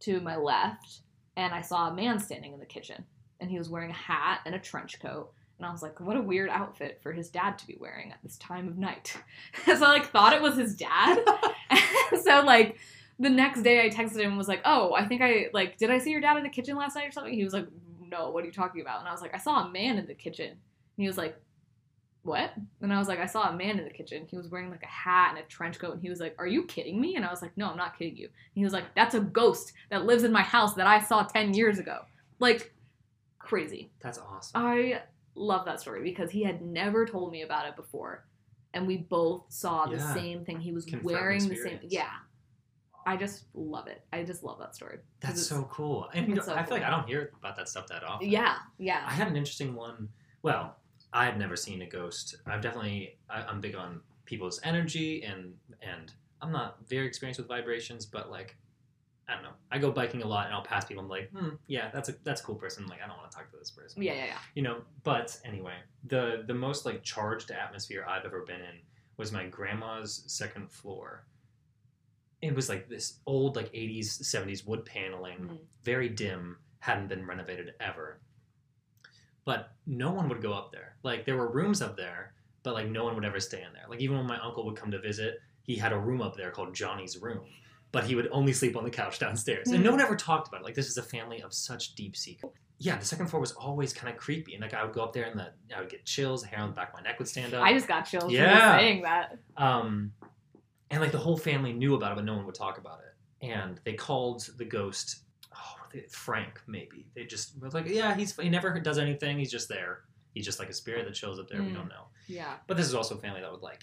Speaker 1: to my left and I saw a man standing in the kitchen and he was wearing a hat and a trench coat. And I was like, what a weird outfit for his dad to be wearing at this time of night. so I like thought it was his dad. so like the next day I texted him and was like, "Oh, I think I like did I see your dad in the kitchen last night or something?" He was like, "No, what are you talking about?" And I was like, "I saw a man in the kitchen." And he was like, "What?" And I was like, "I saw a man in the kitchen. He was wearing like a hat and a trench coat." And he was like, "Are you kidding me?" And I was like, "No, I'm not kidding you." And he was like, "That's a ghost that lives in my house that I saw 10 years ago." Like crazy.
Speaker 2: That's awesome.
Speaker 1: I love that story because he had never told me about it before. And we both saw the
Speaker 2: Yeah.
Speaker 1: same thing. He was
Speaker 2: Confirmed
Speaker 1: wearing the same. Yeah. I just love it. I just love that story.
Speaker 2: That's so cool. And you know,
Speaker 1: so
Speaker 2: I feel like. I don't hear about that stuff that often.
Speaker 1: Yeah, Yeah.
Speaker 2: I had an interesting one. Well, I had never seen a ghost. I've definitely I, I'm big on people's energy and and I'm not very experienced with vibrations, but like I don't know. I go biking a lot and I'll pass people. I'm like, hmm, yeah, that's a that's a cool person. like I don't want to talk to this person.
Speaker 1: Yeah, yeah, yeah.
Speaker 2: You know. But anyway, the the most like charged atmosphere I've ever been in was my grandma's second floor. It was like this old like 80s 70s wood paneling
Speaker 1: Mhm.
Speaker 2: very dim, hadn't been renovated ever. But no one would go up there. Like there were rooms up there, but like no one would ever stay in there. Like even when my uncle would come to visit, he had a room up there called Johnny's room. But he would only sleep on the couch downstairs. And no one ever talked about it. Like this is a family of such deep secret. Yeah, the second floor was always kind of creepy. And like I would go up there and the, I would get chills, hair on the back of my neck would stand up.
Speaker 1: I just got chills
Speaker 2: Yeah.
Speaker 1: saying that.
Speaker 2: Um, and like the whole family knew about it, but no one would talk about it. And they called the ghost, oh, Frank, maybe. They just were like, yeah, he's he never does anything. He's just there. He's just like a spirit that shows up there. We
Speaker 1: Mm.
Speaker 2: don't know.
Speaker 1: Yeah.
Speaker 2: But this is also a family that would like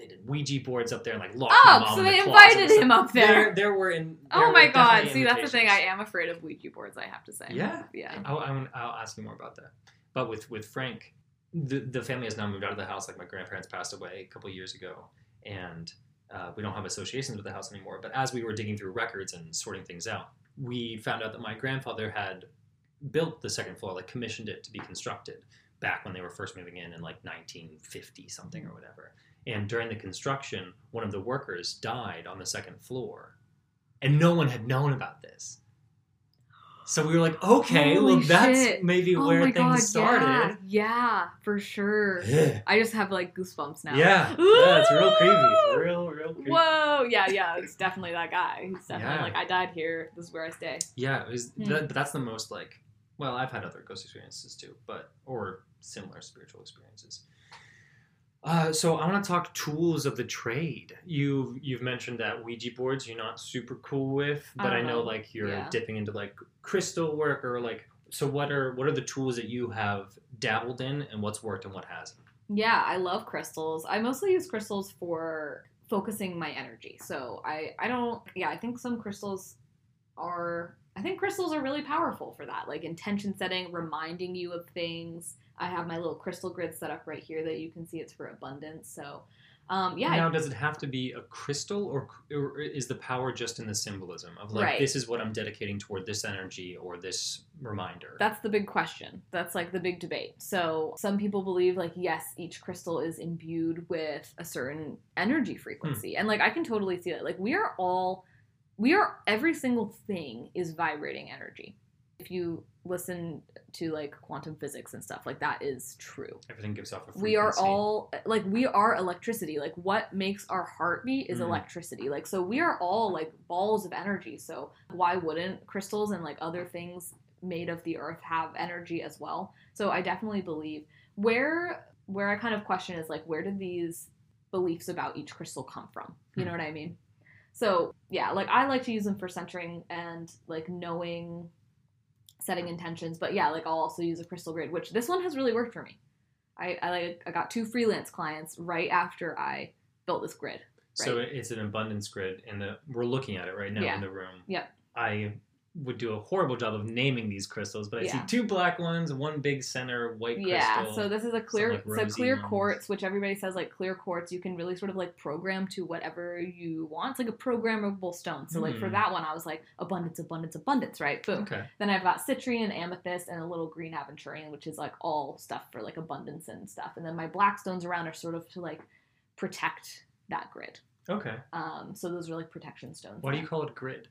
Speaker 2: they did Ouija boards up there and like locked
Speaker 1: Oh, so
Speaker 2: in the
Speaker 1: they invited him up there.
Speaker 2: There, there were in. there
Speaker 1: Oh my god. See, that's the thing. I am afraid of Ouija boards, I have to say.
Speaker 2: Yeah.
Speaker 1: Yeah.
Speaker 2: I'll, I'll, I'll ask you more about that. But with with Frank, the the family has now moved out of the house. Like my grandparents passed away a couple years ago, and uh, we don't have associations with the house anymore. But as we were digging through records and sorting things out, we found out that my grandfather had built the second floor, like commissioned it to be constructed back when they were first moving in in like 1950 something or whatever. And during the construction, one of the workers died on the second floor, and no one had known about this. So we were like, okay,
Speaker 1: Holy
Speaker 2: well, that's
Speaker 1: shit.
Speaker 2: maybe
Speaker 1: Oh
Speaker 2: where things
Speaker 1: god,
Speaker 2: started.
Speaker 1: Yeah, yeah, for sure.
Speaker 2: Yeah,
Speaker 1: I just have like goosebumps now.
Speaker 2: yeah, yeah, it's real creepy. Real, real creepy.
Speaker 1: Whoa, yeah, yeah, it's definitely that guy. He's definitely
Speaker 2: Yeah.
Speaker 1: like, I died here. This is where I stay.
Speaker 2: Yeah, it was,
Speaker 1: Hmm.
Speaker 2: that, but that's the most like. Well, I've had other ghost experiences too, but or similar spiritual experiences. Uh, so I want to talk tools of the trade. You you've mentioned that Ouija boards you're not super cool with, but I, know
Speaker 1: know.
Speaker 2: like you're
Speaker 1: Yeah.
Speaker 2: dipping into like crystal work or like. So what are what are the tools that you have dabbled in, and what's worked and what hasn't?
Speaker 1: Yeah, I love crystals. I mostly use crystals for focusing my energy. So I I don't yeah, I think some crystals are I think crystals are really powerful for that. Like intention setting, reminding you of things. I have my little crystal grid set up right here that you can see it's for abundance. So um yeah,
Speaker 2: Now, does it have to be a crystal, or, or is the power just in the symbolism of like
Speaker 1: Right.
Speaker 2: this is what I'm dedicating toward this energy or this reminder?
Speaker 1: That's the big question. That's like the big debate. So, some people believe, like, yes, each crystal is imbued with a certain energy frequency. And, like, I can totally see that. Like, we are all, we are, every single thing is vibrating energy. If you listen to, like, quantum physics and stuff, like, that is true.
Speaker 2: Everything gives off a frequency.
Speaker 1: We are all, like, we are electricity. Like, what makes our heartbeat is
Speaker 2: Mhm.
Speaker 1: electricity. Like, so we are all, like, balls of energy. So, why wouldn't crystals and, like, other things made of the earth have energy as well. So I definitely believe where where I kind of question is like where did these beliefs about each crystal come from? You know what I mean? So yeah, like I like to use them for centering and like knowing setting intentions. But yeah, like I'll also use a crystal grid, which this one has really worked for me. I, I like I got two freelance clients right after I built this grid.
Speaker 2: So it's an abundance grid, and the we're looking at it right now
Speaker 1: Yeah.
Speaker 2: in the room.
Speaker 1: Yep.
Speaker 2: I would do a horrible job of naming these crystals, but I
Speaker 1: Yeah.
Speaker 2: see two black ones, one big center white crystal.
Speaker 1: Yeah, so this is a clear,
Speaker 2: like,
Speaker 1: so clear
Speaker 2: ones.
Speaker 1: quartz, which everybody says like clear quartz, you can really sort of like program to whatever you want. It's like a programmable stone. So like for
Speaker 2: Hmm.
Speaker 1: that one, I was like abundance, abundance, abundance, right? Boom.
Speaker 2: okay.
Speaker 1: Then I've got citrine, and amethyst, and a little green aventurine, which is like all stuff for like abundance and stuff. And then my black stones around are sort of to like protect that grid.
Speaker 2: Okay.
Speaker 1: Um, so those are like protection stones.
Speaker 2: Why do you call it grid?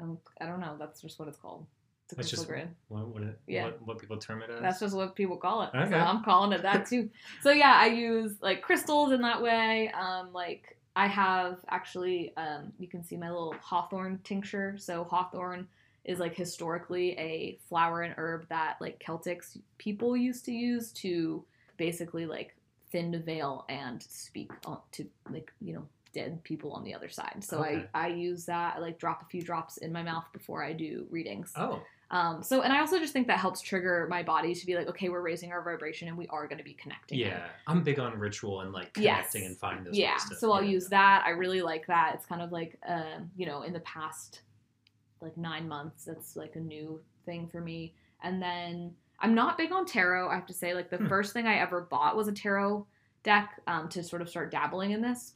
Speaker 1: Um, I don't know. That's just what it's called. It's a
Speaker 2: It's
Speaker 1: crystal
Speaker 2: just
Speaker 1: grid.
Speaker 2: what what, it,
Speaker 1: Yeah.
Speaker 2: what what people term it as.
Speaker 1: That's just what people call it.
Speaker 2: Okay.
Speaker 1: So I'm calling it that too. so yeah, I use like crystals in that way. Um, like I have actually, um, you can see my little hawthorn tincture. So hawthorn is like historically a flower and herb that like Celtics people used to use to basically like thin the veil and speak to like you know dead people on the other side. So
Speaker 2: Okay.
Speaker 1: I I use that. I like drop a few drops in my mouth before I do readings.
Speaker 2: oh,
Speaker 1: Um, so, and I also just think that helps trigger my body to be like, okay, we're raising our vibration and we are going to be connecting.
Speaker 2: yeah. I'm big on ritual and like
Speaker 1: Yes.
Speaker 2: connecting and finding those.
Speaker 1: Yeah. So I'll
Speaker 2: yeah,
Speaker 1: use that. I really like that. It's kind of like, um, you know, in the past like nine months, that's like a new thing for me. And then I'm not big on tarot. I have to say, like the
Speaker 2: Hmm.
Speaker 1: first thing I ever bought was a tarot deck um, to sort of start dabbling in this.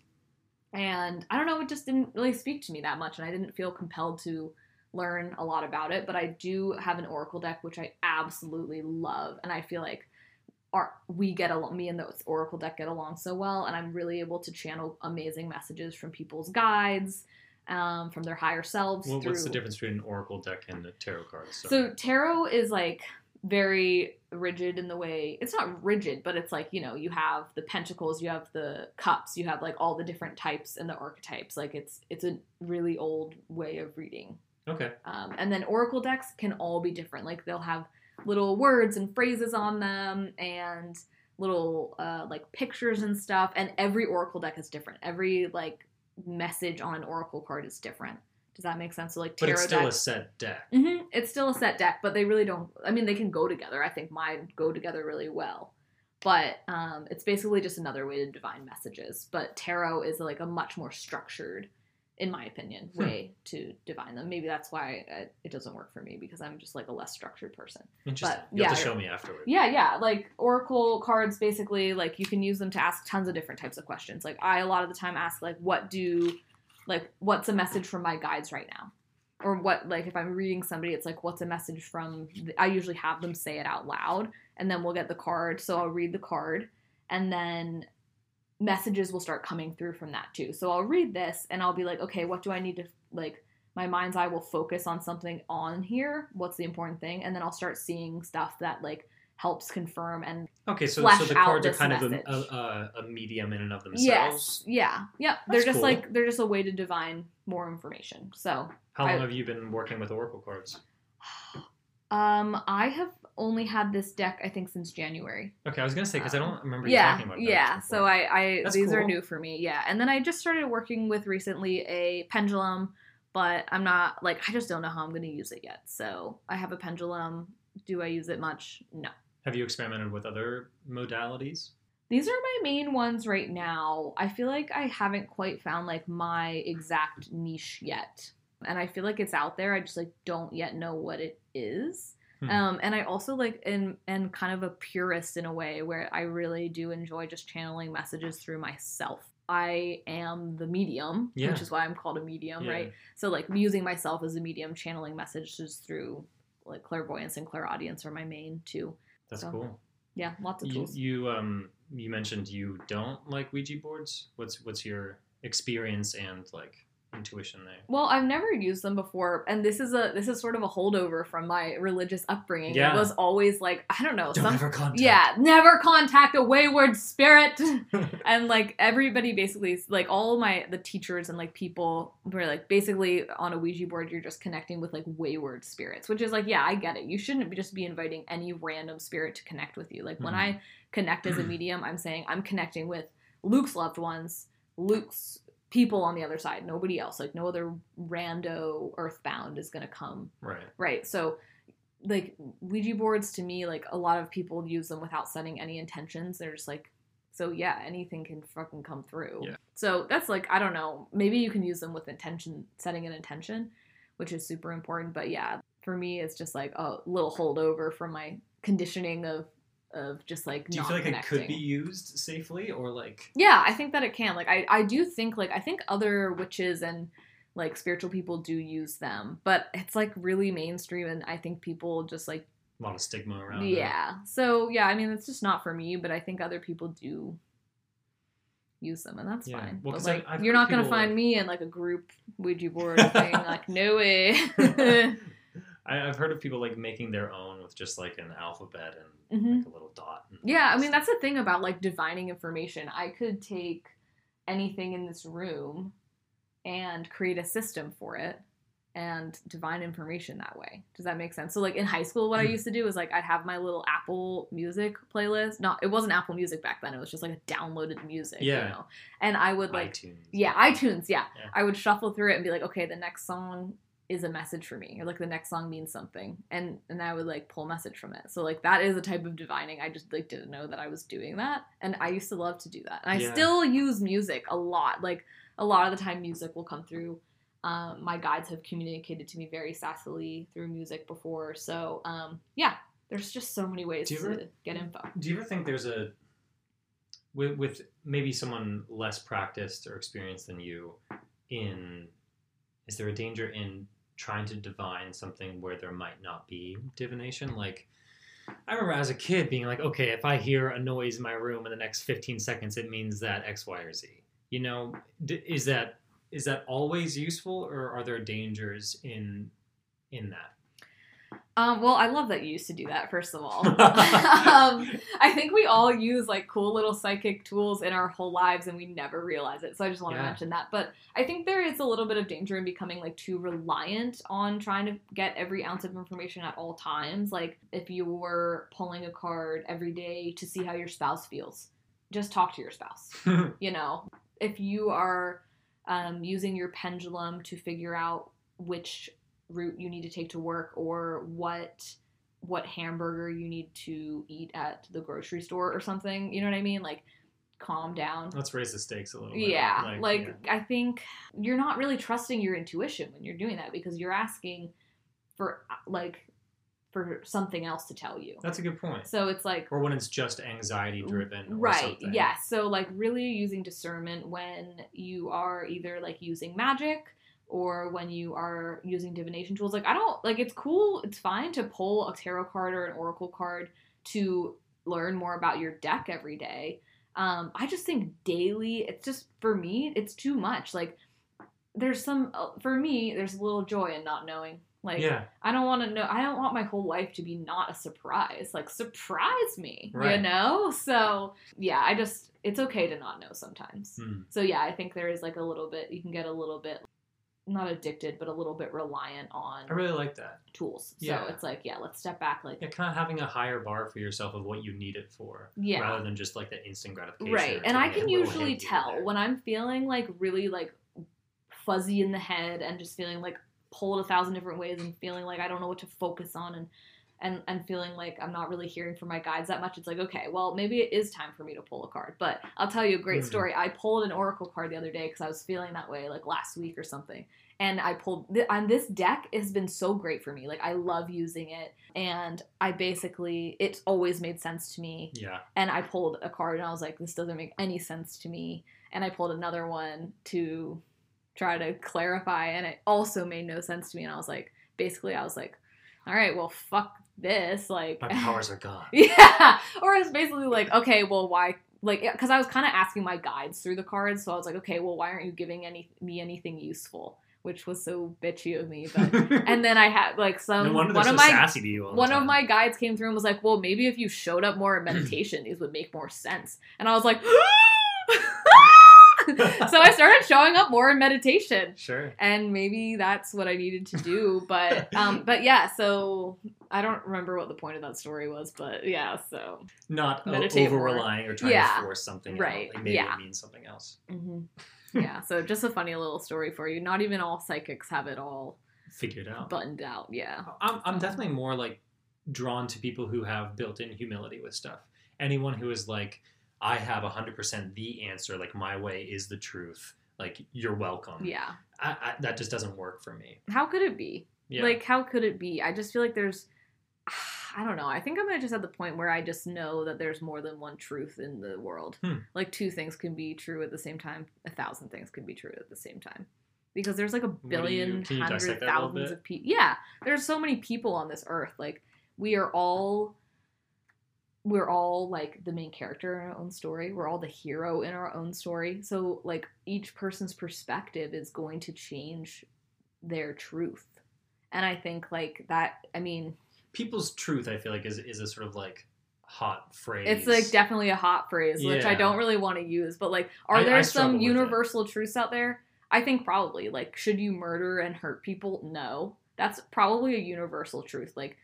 Speaker 1: And I don't know, it just didn't really speak to me that much, and I didn't feel compelled to learn a lot about it. But I do have an oracle deck, which I absolutely love, and I feel like our we get along. Me and the oracle deck get along so well, and I'm really able to channel amazing messages from people's guides, um, from their higher selves.
Speaker 2: Well, what's the difference between an oracle deck and a tarot card?
Speaker 1: so tarot is like very rigid in the way it's not rigid, but it's like you know you have the pentacles, you have the cups, you have like all the different types and the archetypes. Like it's it's a really old way of reading.
Speaker 2: okay.
Speaker 1: Um, and then oracle decks can all be different. Like they'll have little words and phrases on them and little uh, like pictures and stuff. And every oracle deck is different. Every like message on an oracle card is different. Does that make sense? So like
Speaker 2: But
Speaker 1: tarot
Speaker 2: it's still
Speaker 1: decks,
Speaker 2: a set deck.
Speaker 1: Mm-hmm, It's still a set deck, but they really don't. I mean, they can go together. I think mine go together really well. But um, it's basically just another way to divine messages. But tarot is like a much more structured, in my opinion,
Speaker 2: Hmm.
Speaker 1: way to divine them. Maybe that's why it, it doesn't work for me because I'm just like a less structured person.
Speaker 2: Interesting.
Speaker 1: But,
Speaker 2: you have
Speaker 1: yeah,
Speaker 2: to show me afterwards.
Speaker 1: Yeah, yeah. Like oracle cards, basically, like you can use them to ask tons of different types of questions. Like I, a lot of the time, ask like, what do, like, what's a message from my guides right now, or what, like, if I'm reading somebody, it's like, what's a message from? I usually have them say it out loud, and then we'll get the card. So I'll read the card, and then messages will start coming through from that too. So I'll read this, and I'll be like, okay, what do I need to like? My mind's eye will focus on something on here. What's the important thing? And then I'll start seeing stuff that like helps confirm and
Speaker 2: Okay, so so the cards are kind of a, a, a, medium in and of
Speaker 1: yes
Speaker 2: themselves.
Speaker 1: yeah yep they're just
Speaker 2: cool.
Speaker 1: like they're just a way to divine more information so
Speaker 2: How long
Speaker 1: I-
Speaker 2: have you been working with oracle cards?
Speaker 1: um i have only had this deck i think since january
Speaker 2: Okay, I was gonna say because I don't remember you
Speaker 1: yeah
Speaker 2: talking about.
Speaker 1: yeah so i i
Speaker 2: That's
Speaker 1: these are new for me yeah and then i just started working with recently a pendulum but i'm not like i just don't know how i'm to use it yet so i have a pendulum do i use it much no
Speaker 2: have you experimented with other modalities?
Speaker 1: These are my main ones right now. I feel like I haven't quite found like my exact niche yet. And I feel like it's out there. I just like don't yet know what it is.
Speaker 2: Hmm.
Speaker 1: Um, and I also like am, am kind of a purist in a way where I really do enjoy just channeling messages through myself. I am the medium,
Speaker 2: Yeah.
Speaker 1: which is why I'm called a medium,
Speaker 2: Yeah.
Speaker 1: right? So like using myself as a medium, channeling messages through like clairvoyance and clairaudience are my main two.
Speaker 2: That's
Speaker 1: So,
Speaker 2: cool.
Speaker 1: Yeah, lots of
Speaker 2: You,
Speaker 1: tools.
Speaker 2: you um you mentioned you don't like Ouija boards. What's what's your experience and like intuition there?
Speaker 1: Well, I've never used them before, and this is a this is sort of a holdover from my religious upbringing.
Speaker 2: Yeah.
Speaker 1: It was always like I don't know,
Speaker 2: Don't
Speaker 1: some
Speaker 2: ever contact.
Speaker 1: yeah, never contact a wayward spirit. and like everybody basically like all my the teachers and like people were like basically on a Ouija board you're just connecting with like wayward spirits, which is like yeah, I get it. You shouldn't be- just be inviting any random spirit to connect with you. Like when
Speaker 2: Mhm.
Speaker 1: I connect as a medium, I'm saying I'm connecting with Luke's loved ones, Luke's people on the other side, nobody else. Like no other rando earthbound is going to come
Speaker 2: right.
Speaker 1: Right. So like Ouija boards to me, like a lot of people use them without setting any intentions. They're just like so yeah, anything can fucking come through.
Speaker 2: Yeah.
Speaker 1: So that's like I don't know, maybe you can use them with intention setting an intention. which is super important. But yeah, for me, it's just like a little holdover from my conditioning of of just like
Speaker 2: Do you feel like it could be used safely or like
Speaker 1: Yeah, I think that it can. Like I, I do think like I think other witches and like spiritual people do use them, but it's like really mainstream and I think people just like
Speaker 2: a lot of stigma around it?
Speaker 1: yeah. So yeah, I mean it's just not for me, but I think other people do use them and that's
Speaker 2: Yeah.
Speaker 1: fine.
Speaker 2: Well,
Speaker 1: but
Speaker 2: I-
Speaker 1: like
Speaker 2: I've
Speaker 1: you're not gonna find
Speaker 2: like-
Speaker 1: me in like a group Ouija board thing. like no way.
Speaker 2: I, I've heard of people like making their own with just like an alphabet and
Speaker 1: Mhm.
Speaker 2: like a little dot.
Speaker 1: Yeah, I mean that's the thing about like divining information. I could take anything in this room and create a system for it and divine information that way. Does that make sense? So like in high school what I
Speaker 2: Hmm.
Speaker 1: used to do is like I'd have my little Apple Music playlist. Not it wasn't Apple Music back then. It was just like a downloaded music,
Speaker 2: Yeah.
Speaker 1: you know. And I would like
Speaker 2: iTunes.
Speaker 1: yeah, iTunes, yeah.
Speaker 2: Yeah.
Speaker 1: I would shuffle through it and be like, okay, the next song is a message for me, or like the next song means something, and and I would like pull message from it. So like that is a type of divining. I just like didn't know that I was doing that, and I used to love to do that. And I
Speaker 2: Yeah.
Speaker 1: still use music a lot. Like a lot of the time, music will come through. Um, my guides have communicated to me very sassily through music before, so um, yeah. There's just so many ways to
Speaker 2: ever-
Speaker 1: get info.
Speaker 2: Do you ever think there's a with, with maybe someone less practiced or experienced than you in is there a danger in trying to divine something where there might not be divination like I remember as a kid being like, okay, if I hear a noise in my room in the next 15 seconds, it means that X, Y, or Z. You know, d- is that is that always useful, or are there dangers in in that?
Speaker 1: Um, well, I love that you used to do that, first of all. um, I think we all use like cool little psychic tools in our whole lives and we never realize it. So I just want to
Speaker 2: Yeah.
Speaker 1: mention that. But I think there is a little bit of danger in becoming like too reliant on trying to get every ounce of information at all times. Like if you were pulling a card every day to see how your spouse feels, just talk to your spouse you know if you are um, using your pendulum to figure out which route you need to take to work or what what hamburger you need to eat at the grocery store or something you know what i mean like calm down
Speaker 2: Let's raise the stakes a little bit.
Speaker 1: yeah like,
Speaker 2: yeah.
Speaker 1: i think you're not really trusting your intuition when you're doing that because you're asking for like for something else to tell you
Speaker 2: that's a good point.
Speaker 1: so it's like
Speaker 2: Or when it's just anxiety driven,
Speaker 1: right yes so like really using discernment when you are either like using magic or when you are using divination tools like i don't like it's cool it's fine to pull a tarot card or an oracle card to learn more about your deck every day um i just think daily it's just for me it's too much like there's some uh, for me there's a little joy in not knowing like
Speaker 2: yeah,
Speaker 1: I don't want to know. I don't want my whole life to be not a surprise. Like surprise me, you know. So yeah, I just it's okay to not know sometimes.
Speaker 2: Hmm.
Speaker 1: So yeah, I think there is like a little bit. You can get a little bit not addicted, but a little bit reliant on
Speaker 2: I really like that.
Speaker 1: tools.
Speaker 2: Yeah.
Speaker 1: So it's like yeah, let's step back. Like
Speaker 2: Yeah, kind of having a higher bar for yourself of what you need it for,
Speaker 1: yeah.
Speaker 2: rather than just like the instant gratification.
Speaker 1: Right. And I can usually
Speaker 2: hint here and
Speaker 1: tell when I'm feeling like really like fuzzy in the head and just feeling like pulled a thousand different ways and feeling like I don't know what to focus on and and and feeling like I'm not really hearing from my guides that much. It's like, okay, well, maybe it is time for me to pull a card. But I'll tell you a great
Speaker 2: Mhm.
Speaker 1: story. I pulled an oracle card the other day because I was feeling that way like last week or something. And I pulled th- on this deck has been so great for me. Like I love using it and I basically it's always made sense to me
Speaker 2: Yeah.
Speaker 1: and I pulled a card and I was like, this doesn't make any sense to me. And I pulled another one to try to clarify, and it also made no sense to me. And I was like, basically, I was like, all right, well, fuck this. Like,
Speaker 2: My powers are gone.
Speaker 1: yeah. Or it's basically like, okay, well, why? Like, because I was kind of asking my guides through the cards, so I was like, okay, well, why aren't you giving any me anything useful? Which was so bitchy of me, but. And then I had like some
Speaker 2: no
Speaker 1: one
Speaker 2: so
Speaker 1: of my
Speaker 2: sassy to you. All the
Speaker 1: one of my guides came through and was like, "Well, maybe if you showed up more in meditation, these would make more sense." And I was like, so I started showing up more in meditation,
Speaker 2: Sure.
Speaker 1: and maybe that's what I needed to do. But um, but yeah, so I don't remember what the point of that story was, but yeah, so
Speaker 2: Not over relying or trying
Speaker 1: Yeah.
Speaker 2: to force something
Speaker 1: Right,
Speaker 2: out. Like maybe
Speaker 1: yeah.
Speaker 2: it means something else.
Speaker 1: hmm yeah, so just a funny little story for you. Not even all psychics have it all
Speaker 2: Figured out.
Speaker 1: buttoned out. Yeah.
Speaker 2: I'm, I'm definitely more like drawn to people who have built-in humility with stuff. Anyone who is like, I have 100% the answer, like my way is the truth. like you're welcome.
Speaker 1: Yeah.
Speaker 2: I, I, that just doesn't work for me.
Speaker 1: How could it be?
Speaker 2: Yeah.
Speaker 1: Like, how could it be? I just feel like there's. I don't know. I think I'm just at the point where I just know that there's more than one truth in the world.
Speaker 2: Hmm.
Speaker 1: Like, two things can be true at the same time, a thousand things can be true at the same time. Because there's like a billion,
Speaker 2: you
Speaker 1: hundred
Speaker 2: dissect that a little
Speaker 1: thousands of people. Yeah, there's so many people on this earth. Like, we are all. We're all like the main character in our own story. We're all the hero in our own story. So, like, each person's perspective is going to change their truth. And I think like that I mean
Speaker 2: People's truth, I feel like, is is a sort of like hot phrase.
Speaker 1: it's like definitely a hot phrase which I don't really want to use but like are
Speaker 2: I-
Speaker 1: there
Speaker 2: I
Speaker 1: some universal truths out there? I think probably like should you murder and hurt people? No. That's probably a universal truth. Like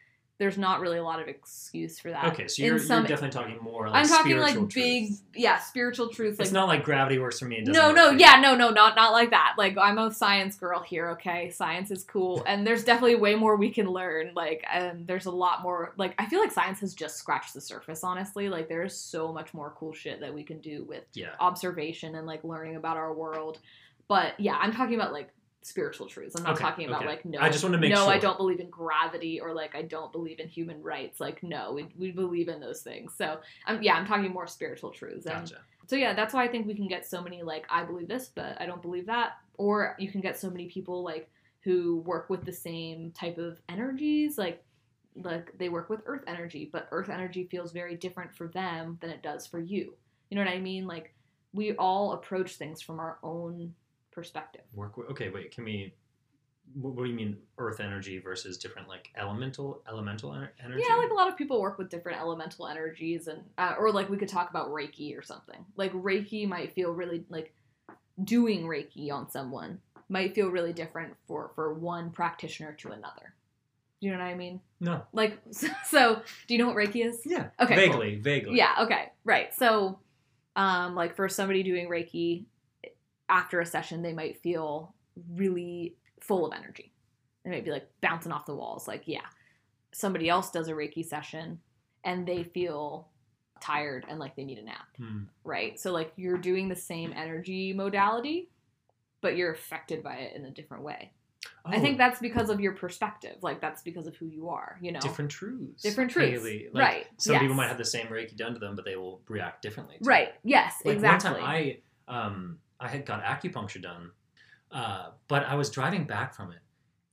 Speaker 1: there's not really a lot of excuse for that.
Speaker 2: okay. So you're,
Speaker 1: some-
Speaker 2: you're definitely talking more like
Speaker 1: I'm talking like big yeah, spiritual truths like
Speaker 2: it's not like gravity works for me. Doesn't
Speaker 1: no no yeah no no not not like that like i'm a science girl here okay science is cool and there's definitely way more we can learn like and there's a lot more like i feel like science has just scratched the surface honestly like there's so much more cool shit that we can do with
Speaker 2: Yeah.
Speaker 1: observation and like learning about our world but yeah i'm talking about like spiritual truths i'm not
Speaker 2: Okay,
Speaker 1: talking about
Speaker 2: okay.
Speaker 1: like no
Speaker 2: I just wanted to make
Speaker 1: no i don't believe in gravity or like i don't believe in human rights like no we, we believe in those things so i'm yeah i'm talking more spiritual truths and
Speaker 2: Gotcha.
Speaker 1: so yeah, that's why I think we can get so many like I believe this, but I don't believe that. Or you can get so many people like who work with the same type of energies, like like they work with earth energy, but earth energy feels very different for them than it does for you. You know what I mean? Like we all approach things from our own perspective.
Speaker 2: Work. With, okay. Wait. Can we? What, what do you mean, Earth energy versus different like elemental elemental ener- energy?
Speaker 1: Yeah, like a lot of people work with different elemental energies, and uh, or like we could talk about Reiki or something. Like Reiki might feel really like doing Reiki on someone might feel really different for for one practitioner to another. Do you know what I mean?
Speaker 2: no.
Speaker 1: Like so, do you know what Reiki is?
Speaker 2: Yeah.
Speaker 1: Okay, cool.
Speaker 2: Vaguely. Vaguely.
Speaker 1: Yeah, okay. Right. So um like for somebody doing Reiki after a session they might feel really full of energy. They might be like bouncing off the walls like, yeah. Somebody else does a Reiki session and they feel tired and like they need a nap,
Speaker 2: Hmm.
Speaker 1: right? So like you're doing the same energy modality but you're affected by it in a different way. I
Speaker 2: Oh,
Speaker 1: think that's because of your perspective. Like that's because of who you are, you know.
Speaker 2: different truths.
Speaker 1: Different truths.
Speaker 2: Like,
Speaker 1: Right,
Speaker 2: Some people might have the same Reiki done to them, but they will react differently. to
Speaker 1: Right.
Speaker 2: it.
Speaker 1: Yes,
Speaker 2: Like
Speaker 1: exactly.
Speaker 2: one time, I um I had got acupuncture done, uh, but I was driving back from it,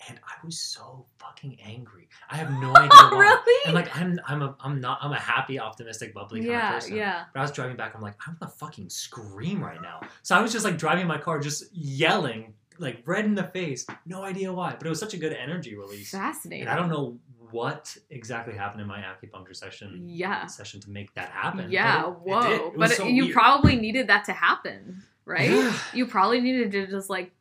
Speaker 2: and I was so fucking angry. I have no idea why.
Speaker 1: really?
Speaker 2: And like I'm I'm a I'm not I'm a happy, optimistic, bubbly kind of person.
Speaker 1: yeah.
Speaker 2: But I was driving back. I'm like, I want to fucking scream right now. So I was just like driving my car, just yelling, like red in the face. No idea why, but it was such a good energy release.
Speaker 1: Fascinating.
Speaker 2: And I don't know what exactly happened in my acupuncture session
Speaker 1: Yeah.
Speaker 2: session to make that happen.
Speaker 1: Yeah.
Speaker 2: it- it
Speaker 1: whoa.
Speaker 2: did. It
Speaker 1: but
Speaker 2: so
Speaker 1: you
Speaker 2: weird.
Speaker 1: probably needed that to happen, right? You probably needed to just like,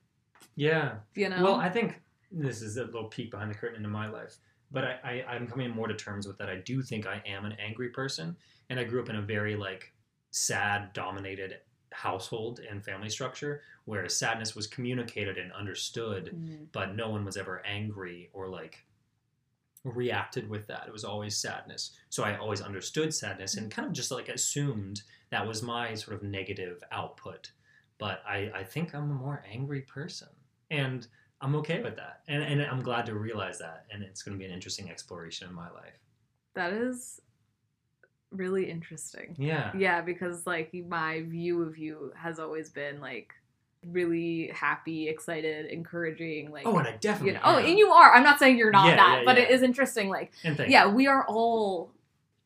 Speaker 2: Yeah.
Speaker 1: you know.
Speaker 2: Well, I think this is a little peek behind the curtain into my life, but I, I, I'm coming more to terms with that. I do think I am an angry person, and I grew up in a very like sad, dominated household and family structure where sadness was communicated and understood,
Speaker 1: Mm,
Speaker 2: but no one was ever angry or like reacted with that. It was always sadness. So I always understood sadness and kind of just like assumed that was my sort of negative output. But I, I think I'm a more angry person. And I'm okay with that. And, and I'm glad to realize that. And it's going to be an interesting exploration in my life.
Speaker 1: that is really interesting.
Speaker 2: Yeah.
Speaker 1: Yeah, because like my view of you has always been like really happy, excited, encouraging. Like,
Speaker 2: Oh, and I definitely.
Speaker 1: you know, oh, and you are. I'm not saying you're not
Speaker 2: Yeah,
Speaker 1: that,
Speaker 2: yeah,
Speaker 1: but it
Speaker 2: yeah.
Speaker 1: is interesting. Like, yeah, we are all,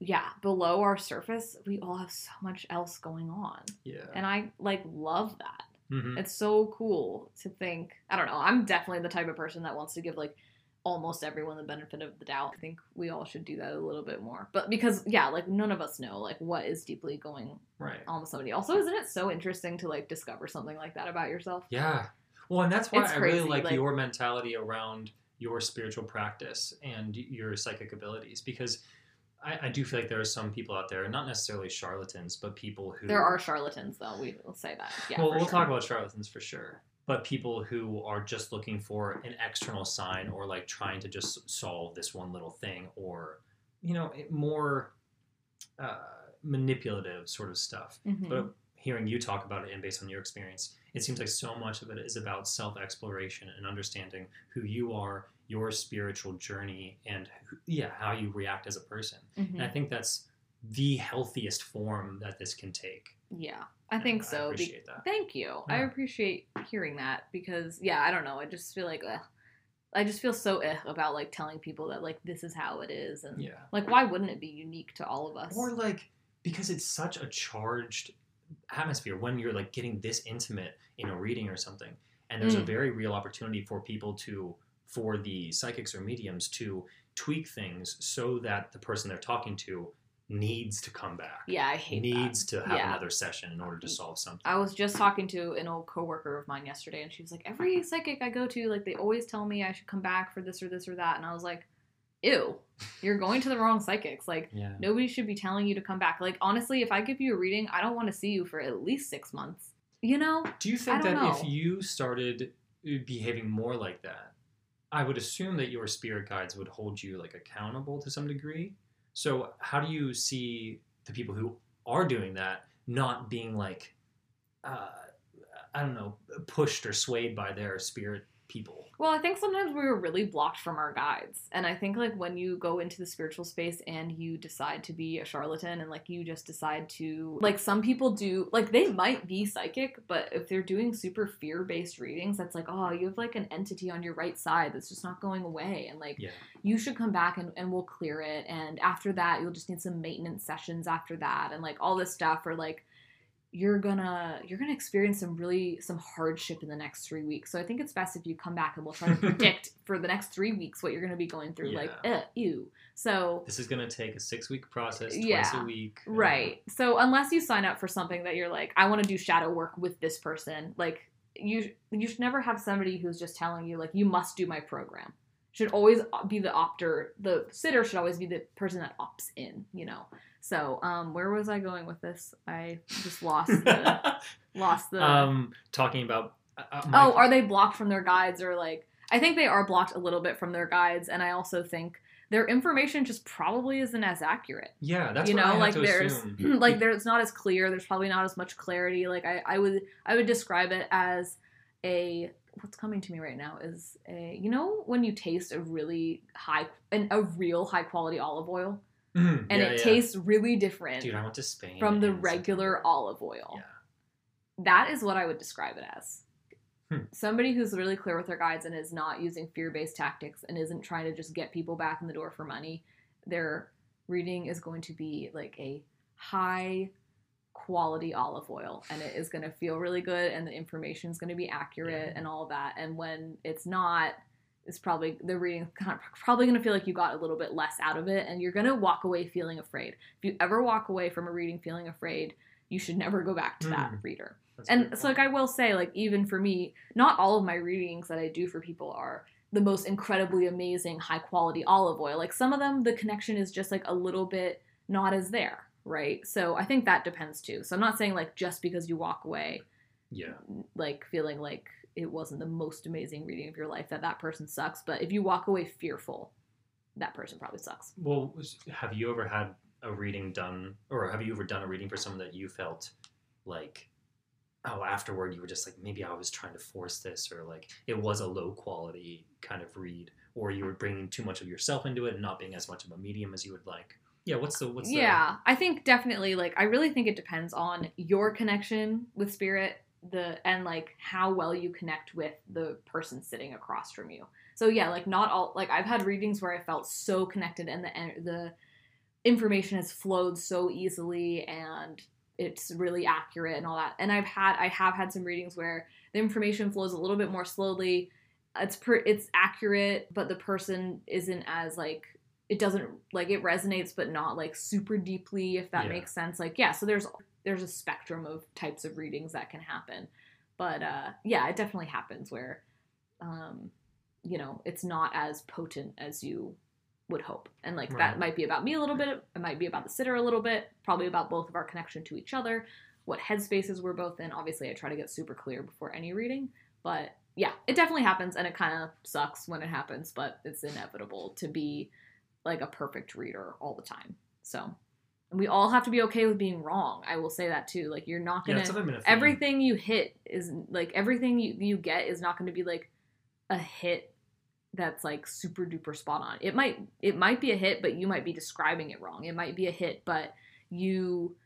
Speaker 1: yeah, below our surface, we all have so much else going on.
Speaker 2: Yeah.
Speaker 1: and I like love that.
Speaker 2: Mhm.
Speaker 1: It's so cool to think. I don't know. I'm definitely the type of person that wants to give like almost everyone the benefit of the doubt. I think we all should do that a little bit more. But because yeah, like none of us know like what is deeply going
Speaker 2: Right.
Speaker 1: on with somebody. Also, isn't it so interesting to like discover something like that about yourself?
Speaker 2: Yeah. Well, and that's why
Speaker 1: It's
Speaker 2: I really like,
Speaker 1: like-
Speaker 2: your mentality around your spiritual practice and your psychic abilities because I, I do feel like there are some people out there, not necessarily charlatans, but people who
Speaker 1: There are charlatans though. We will say that. Yeah.
Speaker 2: well, we'll
Speaker 1: sure.
Speaker 2: talk about charlatans for sure. But people who are just looking for an external sign or like trying to just solve this one little thing or, you know, more uh, manipulative sort of stuff.
Speaker 1: Mhm.
Speaker 2: But hearing you talk about it and based on your experience, it seems like so much of it is about self exploration and understanding who you are, your spiritual journey, and yeah, how you react as a person.
Speaker 1: Mhm.
Speaker 2: And I think that's the healthiest form that this can take.
Speaker 1: Yeah, I
Speaker 2: And
Speaker 1: think
Speaker 2: I
Speaker 1: so. Be-
Speaker 2: that.
Speaker 1: Thank you. I appreciate hearing that because yeah, I don't know. I just feel like ugh. I just feel so eh about like telling people that like this is how it is and
Speaker 2: Yeah.
Speaker 1: like why wouldn't it be unique to all of us?
Speaker 2: Or like because it's such a charged atmosphere when you're like getting this intimate in a reading or something, and there's a
Speaker 1: Mm.
Speaker 2: very real opportunity for people to, for the psychics or mediums to tweak things so that the person they're talking to needs to come back.
Speaker 1: yeah, I hate
Speaker 2: needs
Speaker 1: that.
Speaker 2: to have
Speaker 1: Yeah.
Speaker 2: another session in order to solve something.
Speaker 1: I was just talking to an old coworker of mine yesterday, and she was like, "Every psychic I go to, like, they always tell me I should come back for this or this or that," and I was like, "Ew, you're going to the wrong psychics. Like,
Speaker 2: yeah.
Speaker 1: nobody should be telling you to come back. Like, honestly, if I give you a reading, I don't want to see you for at least six months. You know?
Speaker 2: Do you think that if you started uh, behaving more like that, I would assume that your spirit guides would hold you like accountable to some degree. So how do you see the people who are doing that not being like, uh, I don't know, pushed or swayed by their spirit people?
Speaker 1: Well, I think sometimes we were really blocked from our guides. And I think, like, when you go into the spiritual space and you decide to be a charlatan and, like, you just decide to, like, some people do, like, they might be psychic, but if they're doing super fear based readings, that's like, oh, you have, like, an entity on your right side that's just not going away. And, like,
Speaker 2: Yeah.
Speaker 1: you should come back and, and we'll clear it. And after that, you'll just need some maintenance sessions after that and, like, all this stuff. Or, like, you're gonna you're gonna experience some really some hardship in the next three weeks. So I think it's best if you come back and we'll try to predict for the next three weeks what you're gonna be going through. Like,
Speaker 2: Yeah.
Speaker 1: uh, ew. So
Speaker 2: This is to take a six week process, twice
Speaker 1: Yeah.
Speaker 2: a week. uh,
Speaker 1: right. So unless you sign up for something that you're like, I want to do shadow work with this person, like you you should never have somebody who's just telling you like you must do my program. Should always be the opter. The sitter should always be the person that opts in. You know. So um, where was I going with this? I just lost the lost the.
Speaker 2: um, talking about. Uh, uh, my-
Speaker 1: oh, are they blocked from their guides or like? I think they are blocked a little bit from their guides, and I also think their information just probably isn't as accurate.
Speaker 2: yeah, that's
Speaker 1: you
Speaker 2: what I
Speaker 1: know, like there's
Speaker 2: assume.
Speaker 1: like there's not as clear. There's probably not as much clarity. Like I, I would I would describe it as a what's coming to me right now is a you know when you taste a really high and a real high quality olive oil
Speaker 2: Mhm,
Speaker 1: and
Speaker 2: yeah,
Speaker 1: it
Speaker 2: yeah.
Speaker 1: tastes really different
Speaker 2: Dude, I went to Spain
Speaker 1: from the regular
Speaker 2: September.
Speaker 1: olive oil.
Speaker 2: Yeah.
Speaker 1: That is what I would describe it as.
Speaker 2: Hmm.
Speaker 1: Somebody who's really clear with their guides and is not using fear based tactics and isn't trying to just get people back in the door for money. Their reading is going to be like a high quality olive oil and it is going to feel really good and the information is going to be accurate
Speaker 2: Yeah.
Speaker 1: and all that. And when it's not, it's probably the reading probably going to feel like you got a little bit less out of it and you're going to walk away feeling afraid. If you ever walk away from a reading feeling afraid, you should never go back to that
Speaker 2: Mm.
Speaker 1: reader.
Speaker 2: That's
Speaker 1: And so, like. I will say, like, even for me, not all of my readings that I do for people are the most incredibly amazing, high quality olive oil. Like, some of them, the connection is just like a little bit not as there, right? So, I think that depends too. So, I'm not saying like just because you walk away,
Speaker 2: yeah.
Speaker 1: like, feeling like it wasn't the most amazing reading of your life, that that person sucks. But if you walk away fearful, that person probably sucks.
Speaker 2: Well, have you ever had a reading done, or have you ever done a reading for someone that you felt like, oh, afterward you were just like, maybe I was trying to force this, or like it was a low quality kind of read, or you were bringing too much of yourself into it and not being as much of a medium as you would like. Yeah, what's the what's the
Speaker 1: yeah i think definitely like i really think it depends on your connection with spirit the and like how well you connect with the person sitting across from you. So yeah like not all like i've had readings where i felt so connected and the the information has flowed so easily and it's really accurate and all that. And i've had i have had some readings where the information flows a little bit more slowly. It's per it's accurate but the person isn't as like it doesn't like it resonates but not like super deeply if that
Speaker 2: Yeah.
Speaker 1: makes sense. Like yeah so there's there's a spectrum of types of readings that can happen. But uh yeah it definitely happens where um you know it's not as potent as you would hope. And like
Speaker 2: Right.
Speaker 1: that might be about me a little bit it might be about the sitter a little bit probably about both of our connection to each other what headspaces we're both in. Obviously i try to get super clear before any reading but yeah it definitely happens and it kind of sucks when it happens but it's inevitable to be like a perfect reader all the time. So we all have to be okay with being wrong. I will say that too. Like you're not gonna
Speaker 2: theme.
Speaker 1: everything you hit is like everything you, you get is not going to be like a hit that's like super duper spot on it might it might be a hit but you might be describing it wrong it might be a hit but you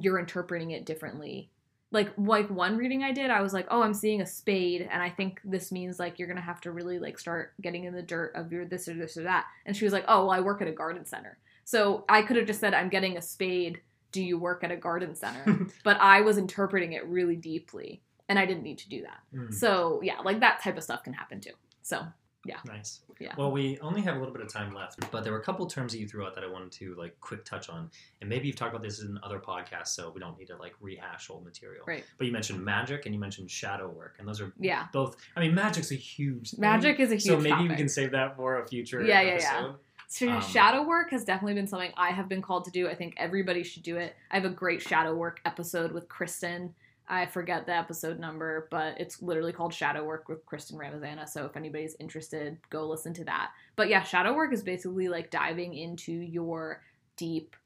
Speaker 1: you're interpreting it differently like like one reading i did i was like oh i'm seeing a spade and i think this means like you're gonna have to really like start getting in the dirt of your this or this or that and she was like oh well i work at a garden center so i could have just said i'm getting a spade do you work at a garden center but I was interpreting it really deeply and I didn't need to do that.
Speaker 2: Mm,
Speaker 1: So, yeah, like that type of stuff can happen too. So, yeah.
Speaker 2: nice.
Speaker 1: Yeah.
Speaker 2: Well, we only have a little bit of time left, but there were a couple terms that you threw out that I wanted to like quick touch on, and maybe you've talked about this in other podcasts, so we don't need to like rehash old material.
Speaker 1: right.
Speaker 2: But you mentioned magic and you mentioned shadow work, and those are
Speaker 1: Yeah.
Speaker 2: both. I mean, magic's a huge. thing,
Speaker 1: Magic is a huge
Speaker 2: So maybe we can save that for a future
Speaker 1: episode. Yeah, yeah,
Speaker 2: yeah.
Speaker 1: So
Speaker 2: Um,
Speaker 1: shadow work has definitely been something I have been called to do. I think everybody should do it. I have a great shadow work episode with Kristen. I forget the episode number, but it's literally called Shadow Work with Kristen Ramazana. So if anybody's interested, go listen to that. But yeah, shadow work is basically like diving into your deep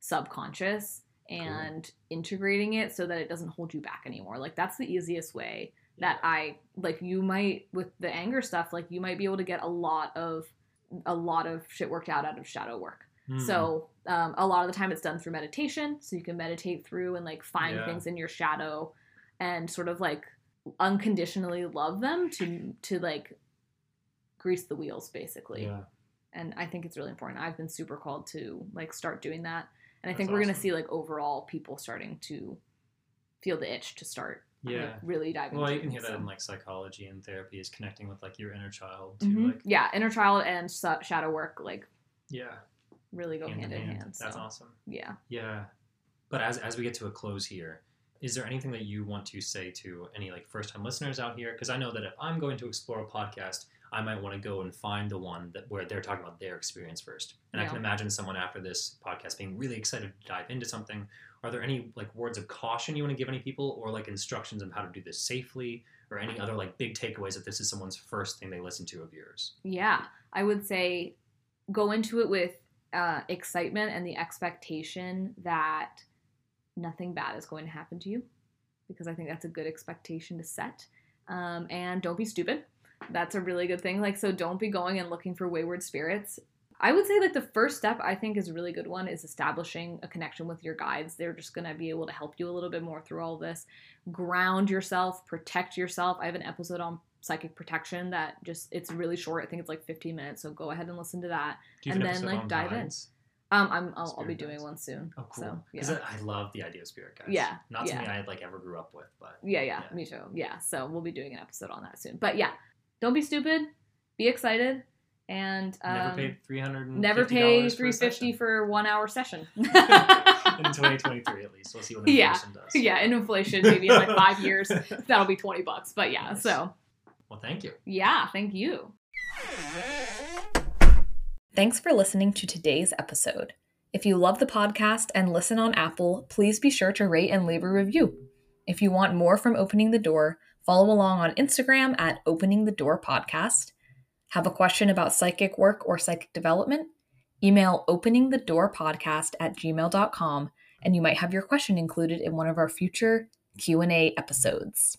Speaker 1: subconscious and integrating it so that it doesn't hold you back anymore. Like that's the easiest way that I like you might with the anger stuff like you might be able to get a lot of a lot of shit worked out out of shadow work.
Speaker 2: Hmm.
Speaker 1: So um, a lot of the time it's done through meditation. So you can meditate through and like find
Speaker 2: Yeah.
Speaker 1: things in your shadow and sort of like unconditionally love them to to like grease the wheels basically.
Speaker 2: yeah,
Speaker 1: And I think it's really important. I've been super called to like start doing that. And I think we're gonna see like overall people starting to feel the itch to start like,
Speaker 2: yeah.
Speaker 1: really diving
Speaker 2: Well, you can hear that in like psychology and therapy is connecting with like your inner child to
Speaker 1: Mhm.
Speaker 2: like
Speaker 1: yeah, inner child and sa- shadow work like
Speaker 2: yeah,
Speaker 1: really go hand, in hand.
Speaker 2: That's
Speaker 1: so,
Speaker 2: awesome.
Speaker 1: Yeah.
Speaker 2: Yeah. But as, as we get to a close here, is there anything that you want to say to any like first time listeners out here? Because I know that if I'm going to explore a podcast, I might want to go and find the one that where they're talking about their experience first. And I can imagine someone after this podcast being really excited to dive into something. Are there any like words of caution you want to give any people or like instructions on how to do this safely or any other like big takeaways if this is someone's first thing they listen to of yours?
Speaker 1: Yeah, I would say go into it with uh, excitement and the expectation that nothing bad is going to happen to you, because I think that's a good expectation to set. Um, and don't be stupid. That's a really good thing. Like, so don't be going and looking for wayward spirits. I would say like the first step I think is a really good one is establishing a connection with your guides. They're just going to be able to help you a little bit more through all this. Ground yourself, protect yourself. I have an episode on psychic protection that just it's really short. I think it's like 15 minutes, so go ahead and listen to that. And then, like, dive in. Um I'm I'll, I'll be doing
Speaker 2: guides.
Speaker 1: one soon.
Speaker 2: Oh, cool.
Speaker 1: So, yeah.
Speaker 2: Because I, I love the idea of spirit guides.
Speaker 1: Yeah,
Speaker 2: Not
Speaker 1: yeah.
Speaker 2: something I like ever grew up with, but
Speaker 1: Yeah, yeah,
Speaker 2: Yeah.
Speaker 1: me too. Yeah, so we'll be doing an episode on that soon. But yeah, don't be stupid. Be excited and um,
Speaker 2: never paid three hundred.
Speaker 1: never pay 350 for one hour session.
Speaker 2: in 2023 at least. We'll see what
Speaker 1: Yeah.
Speaker 2: inflation does.
Speaker 1: yeah, in inflation, maybe in like five years, that'll be 20 bucks. But yeah,
Speaker 2: Nice.
Speaker 1: so
Speaker 2: Well, thank you.
Speaker 1: yeah, thank you.
Speaker 3: Thanks for listening to today's episode. If you love the podcast and listen on Apple, please be sure to rate and leave a review. If you want more from Opening the Door, follow along on Instagram at Opening the Door Podcast. Have a question about psychic work or psychic development? Email openingthedoorpodcast at gmail.com and you might have your question included in one of our future Q&A episodes.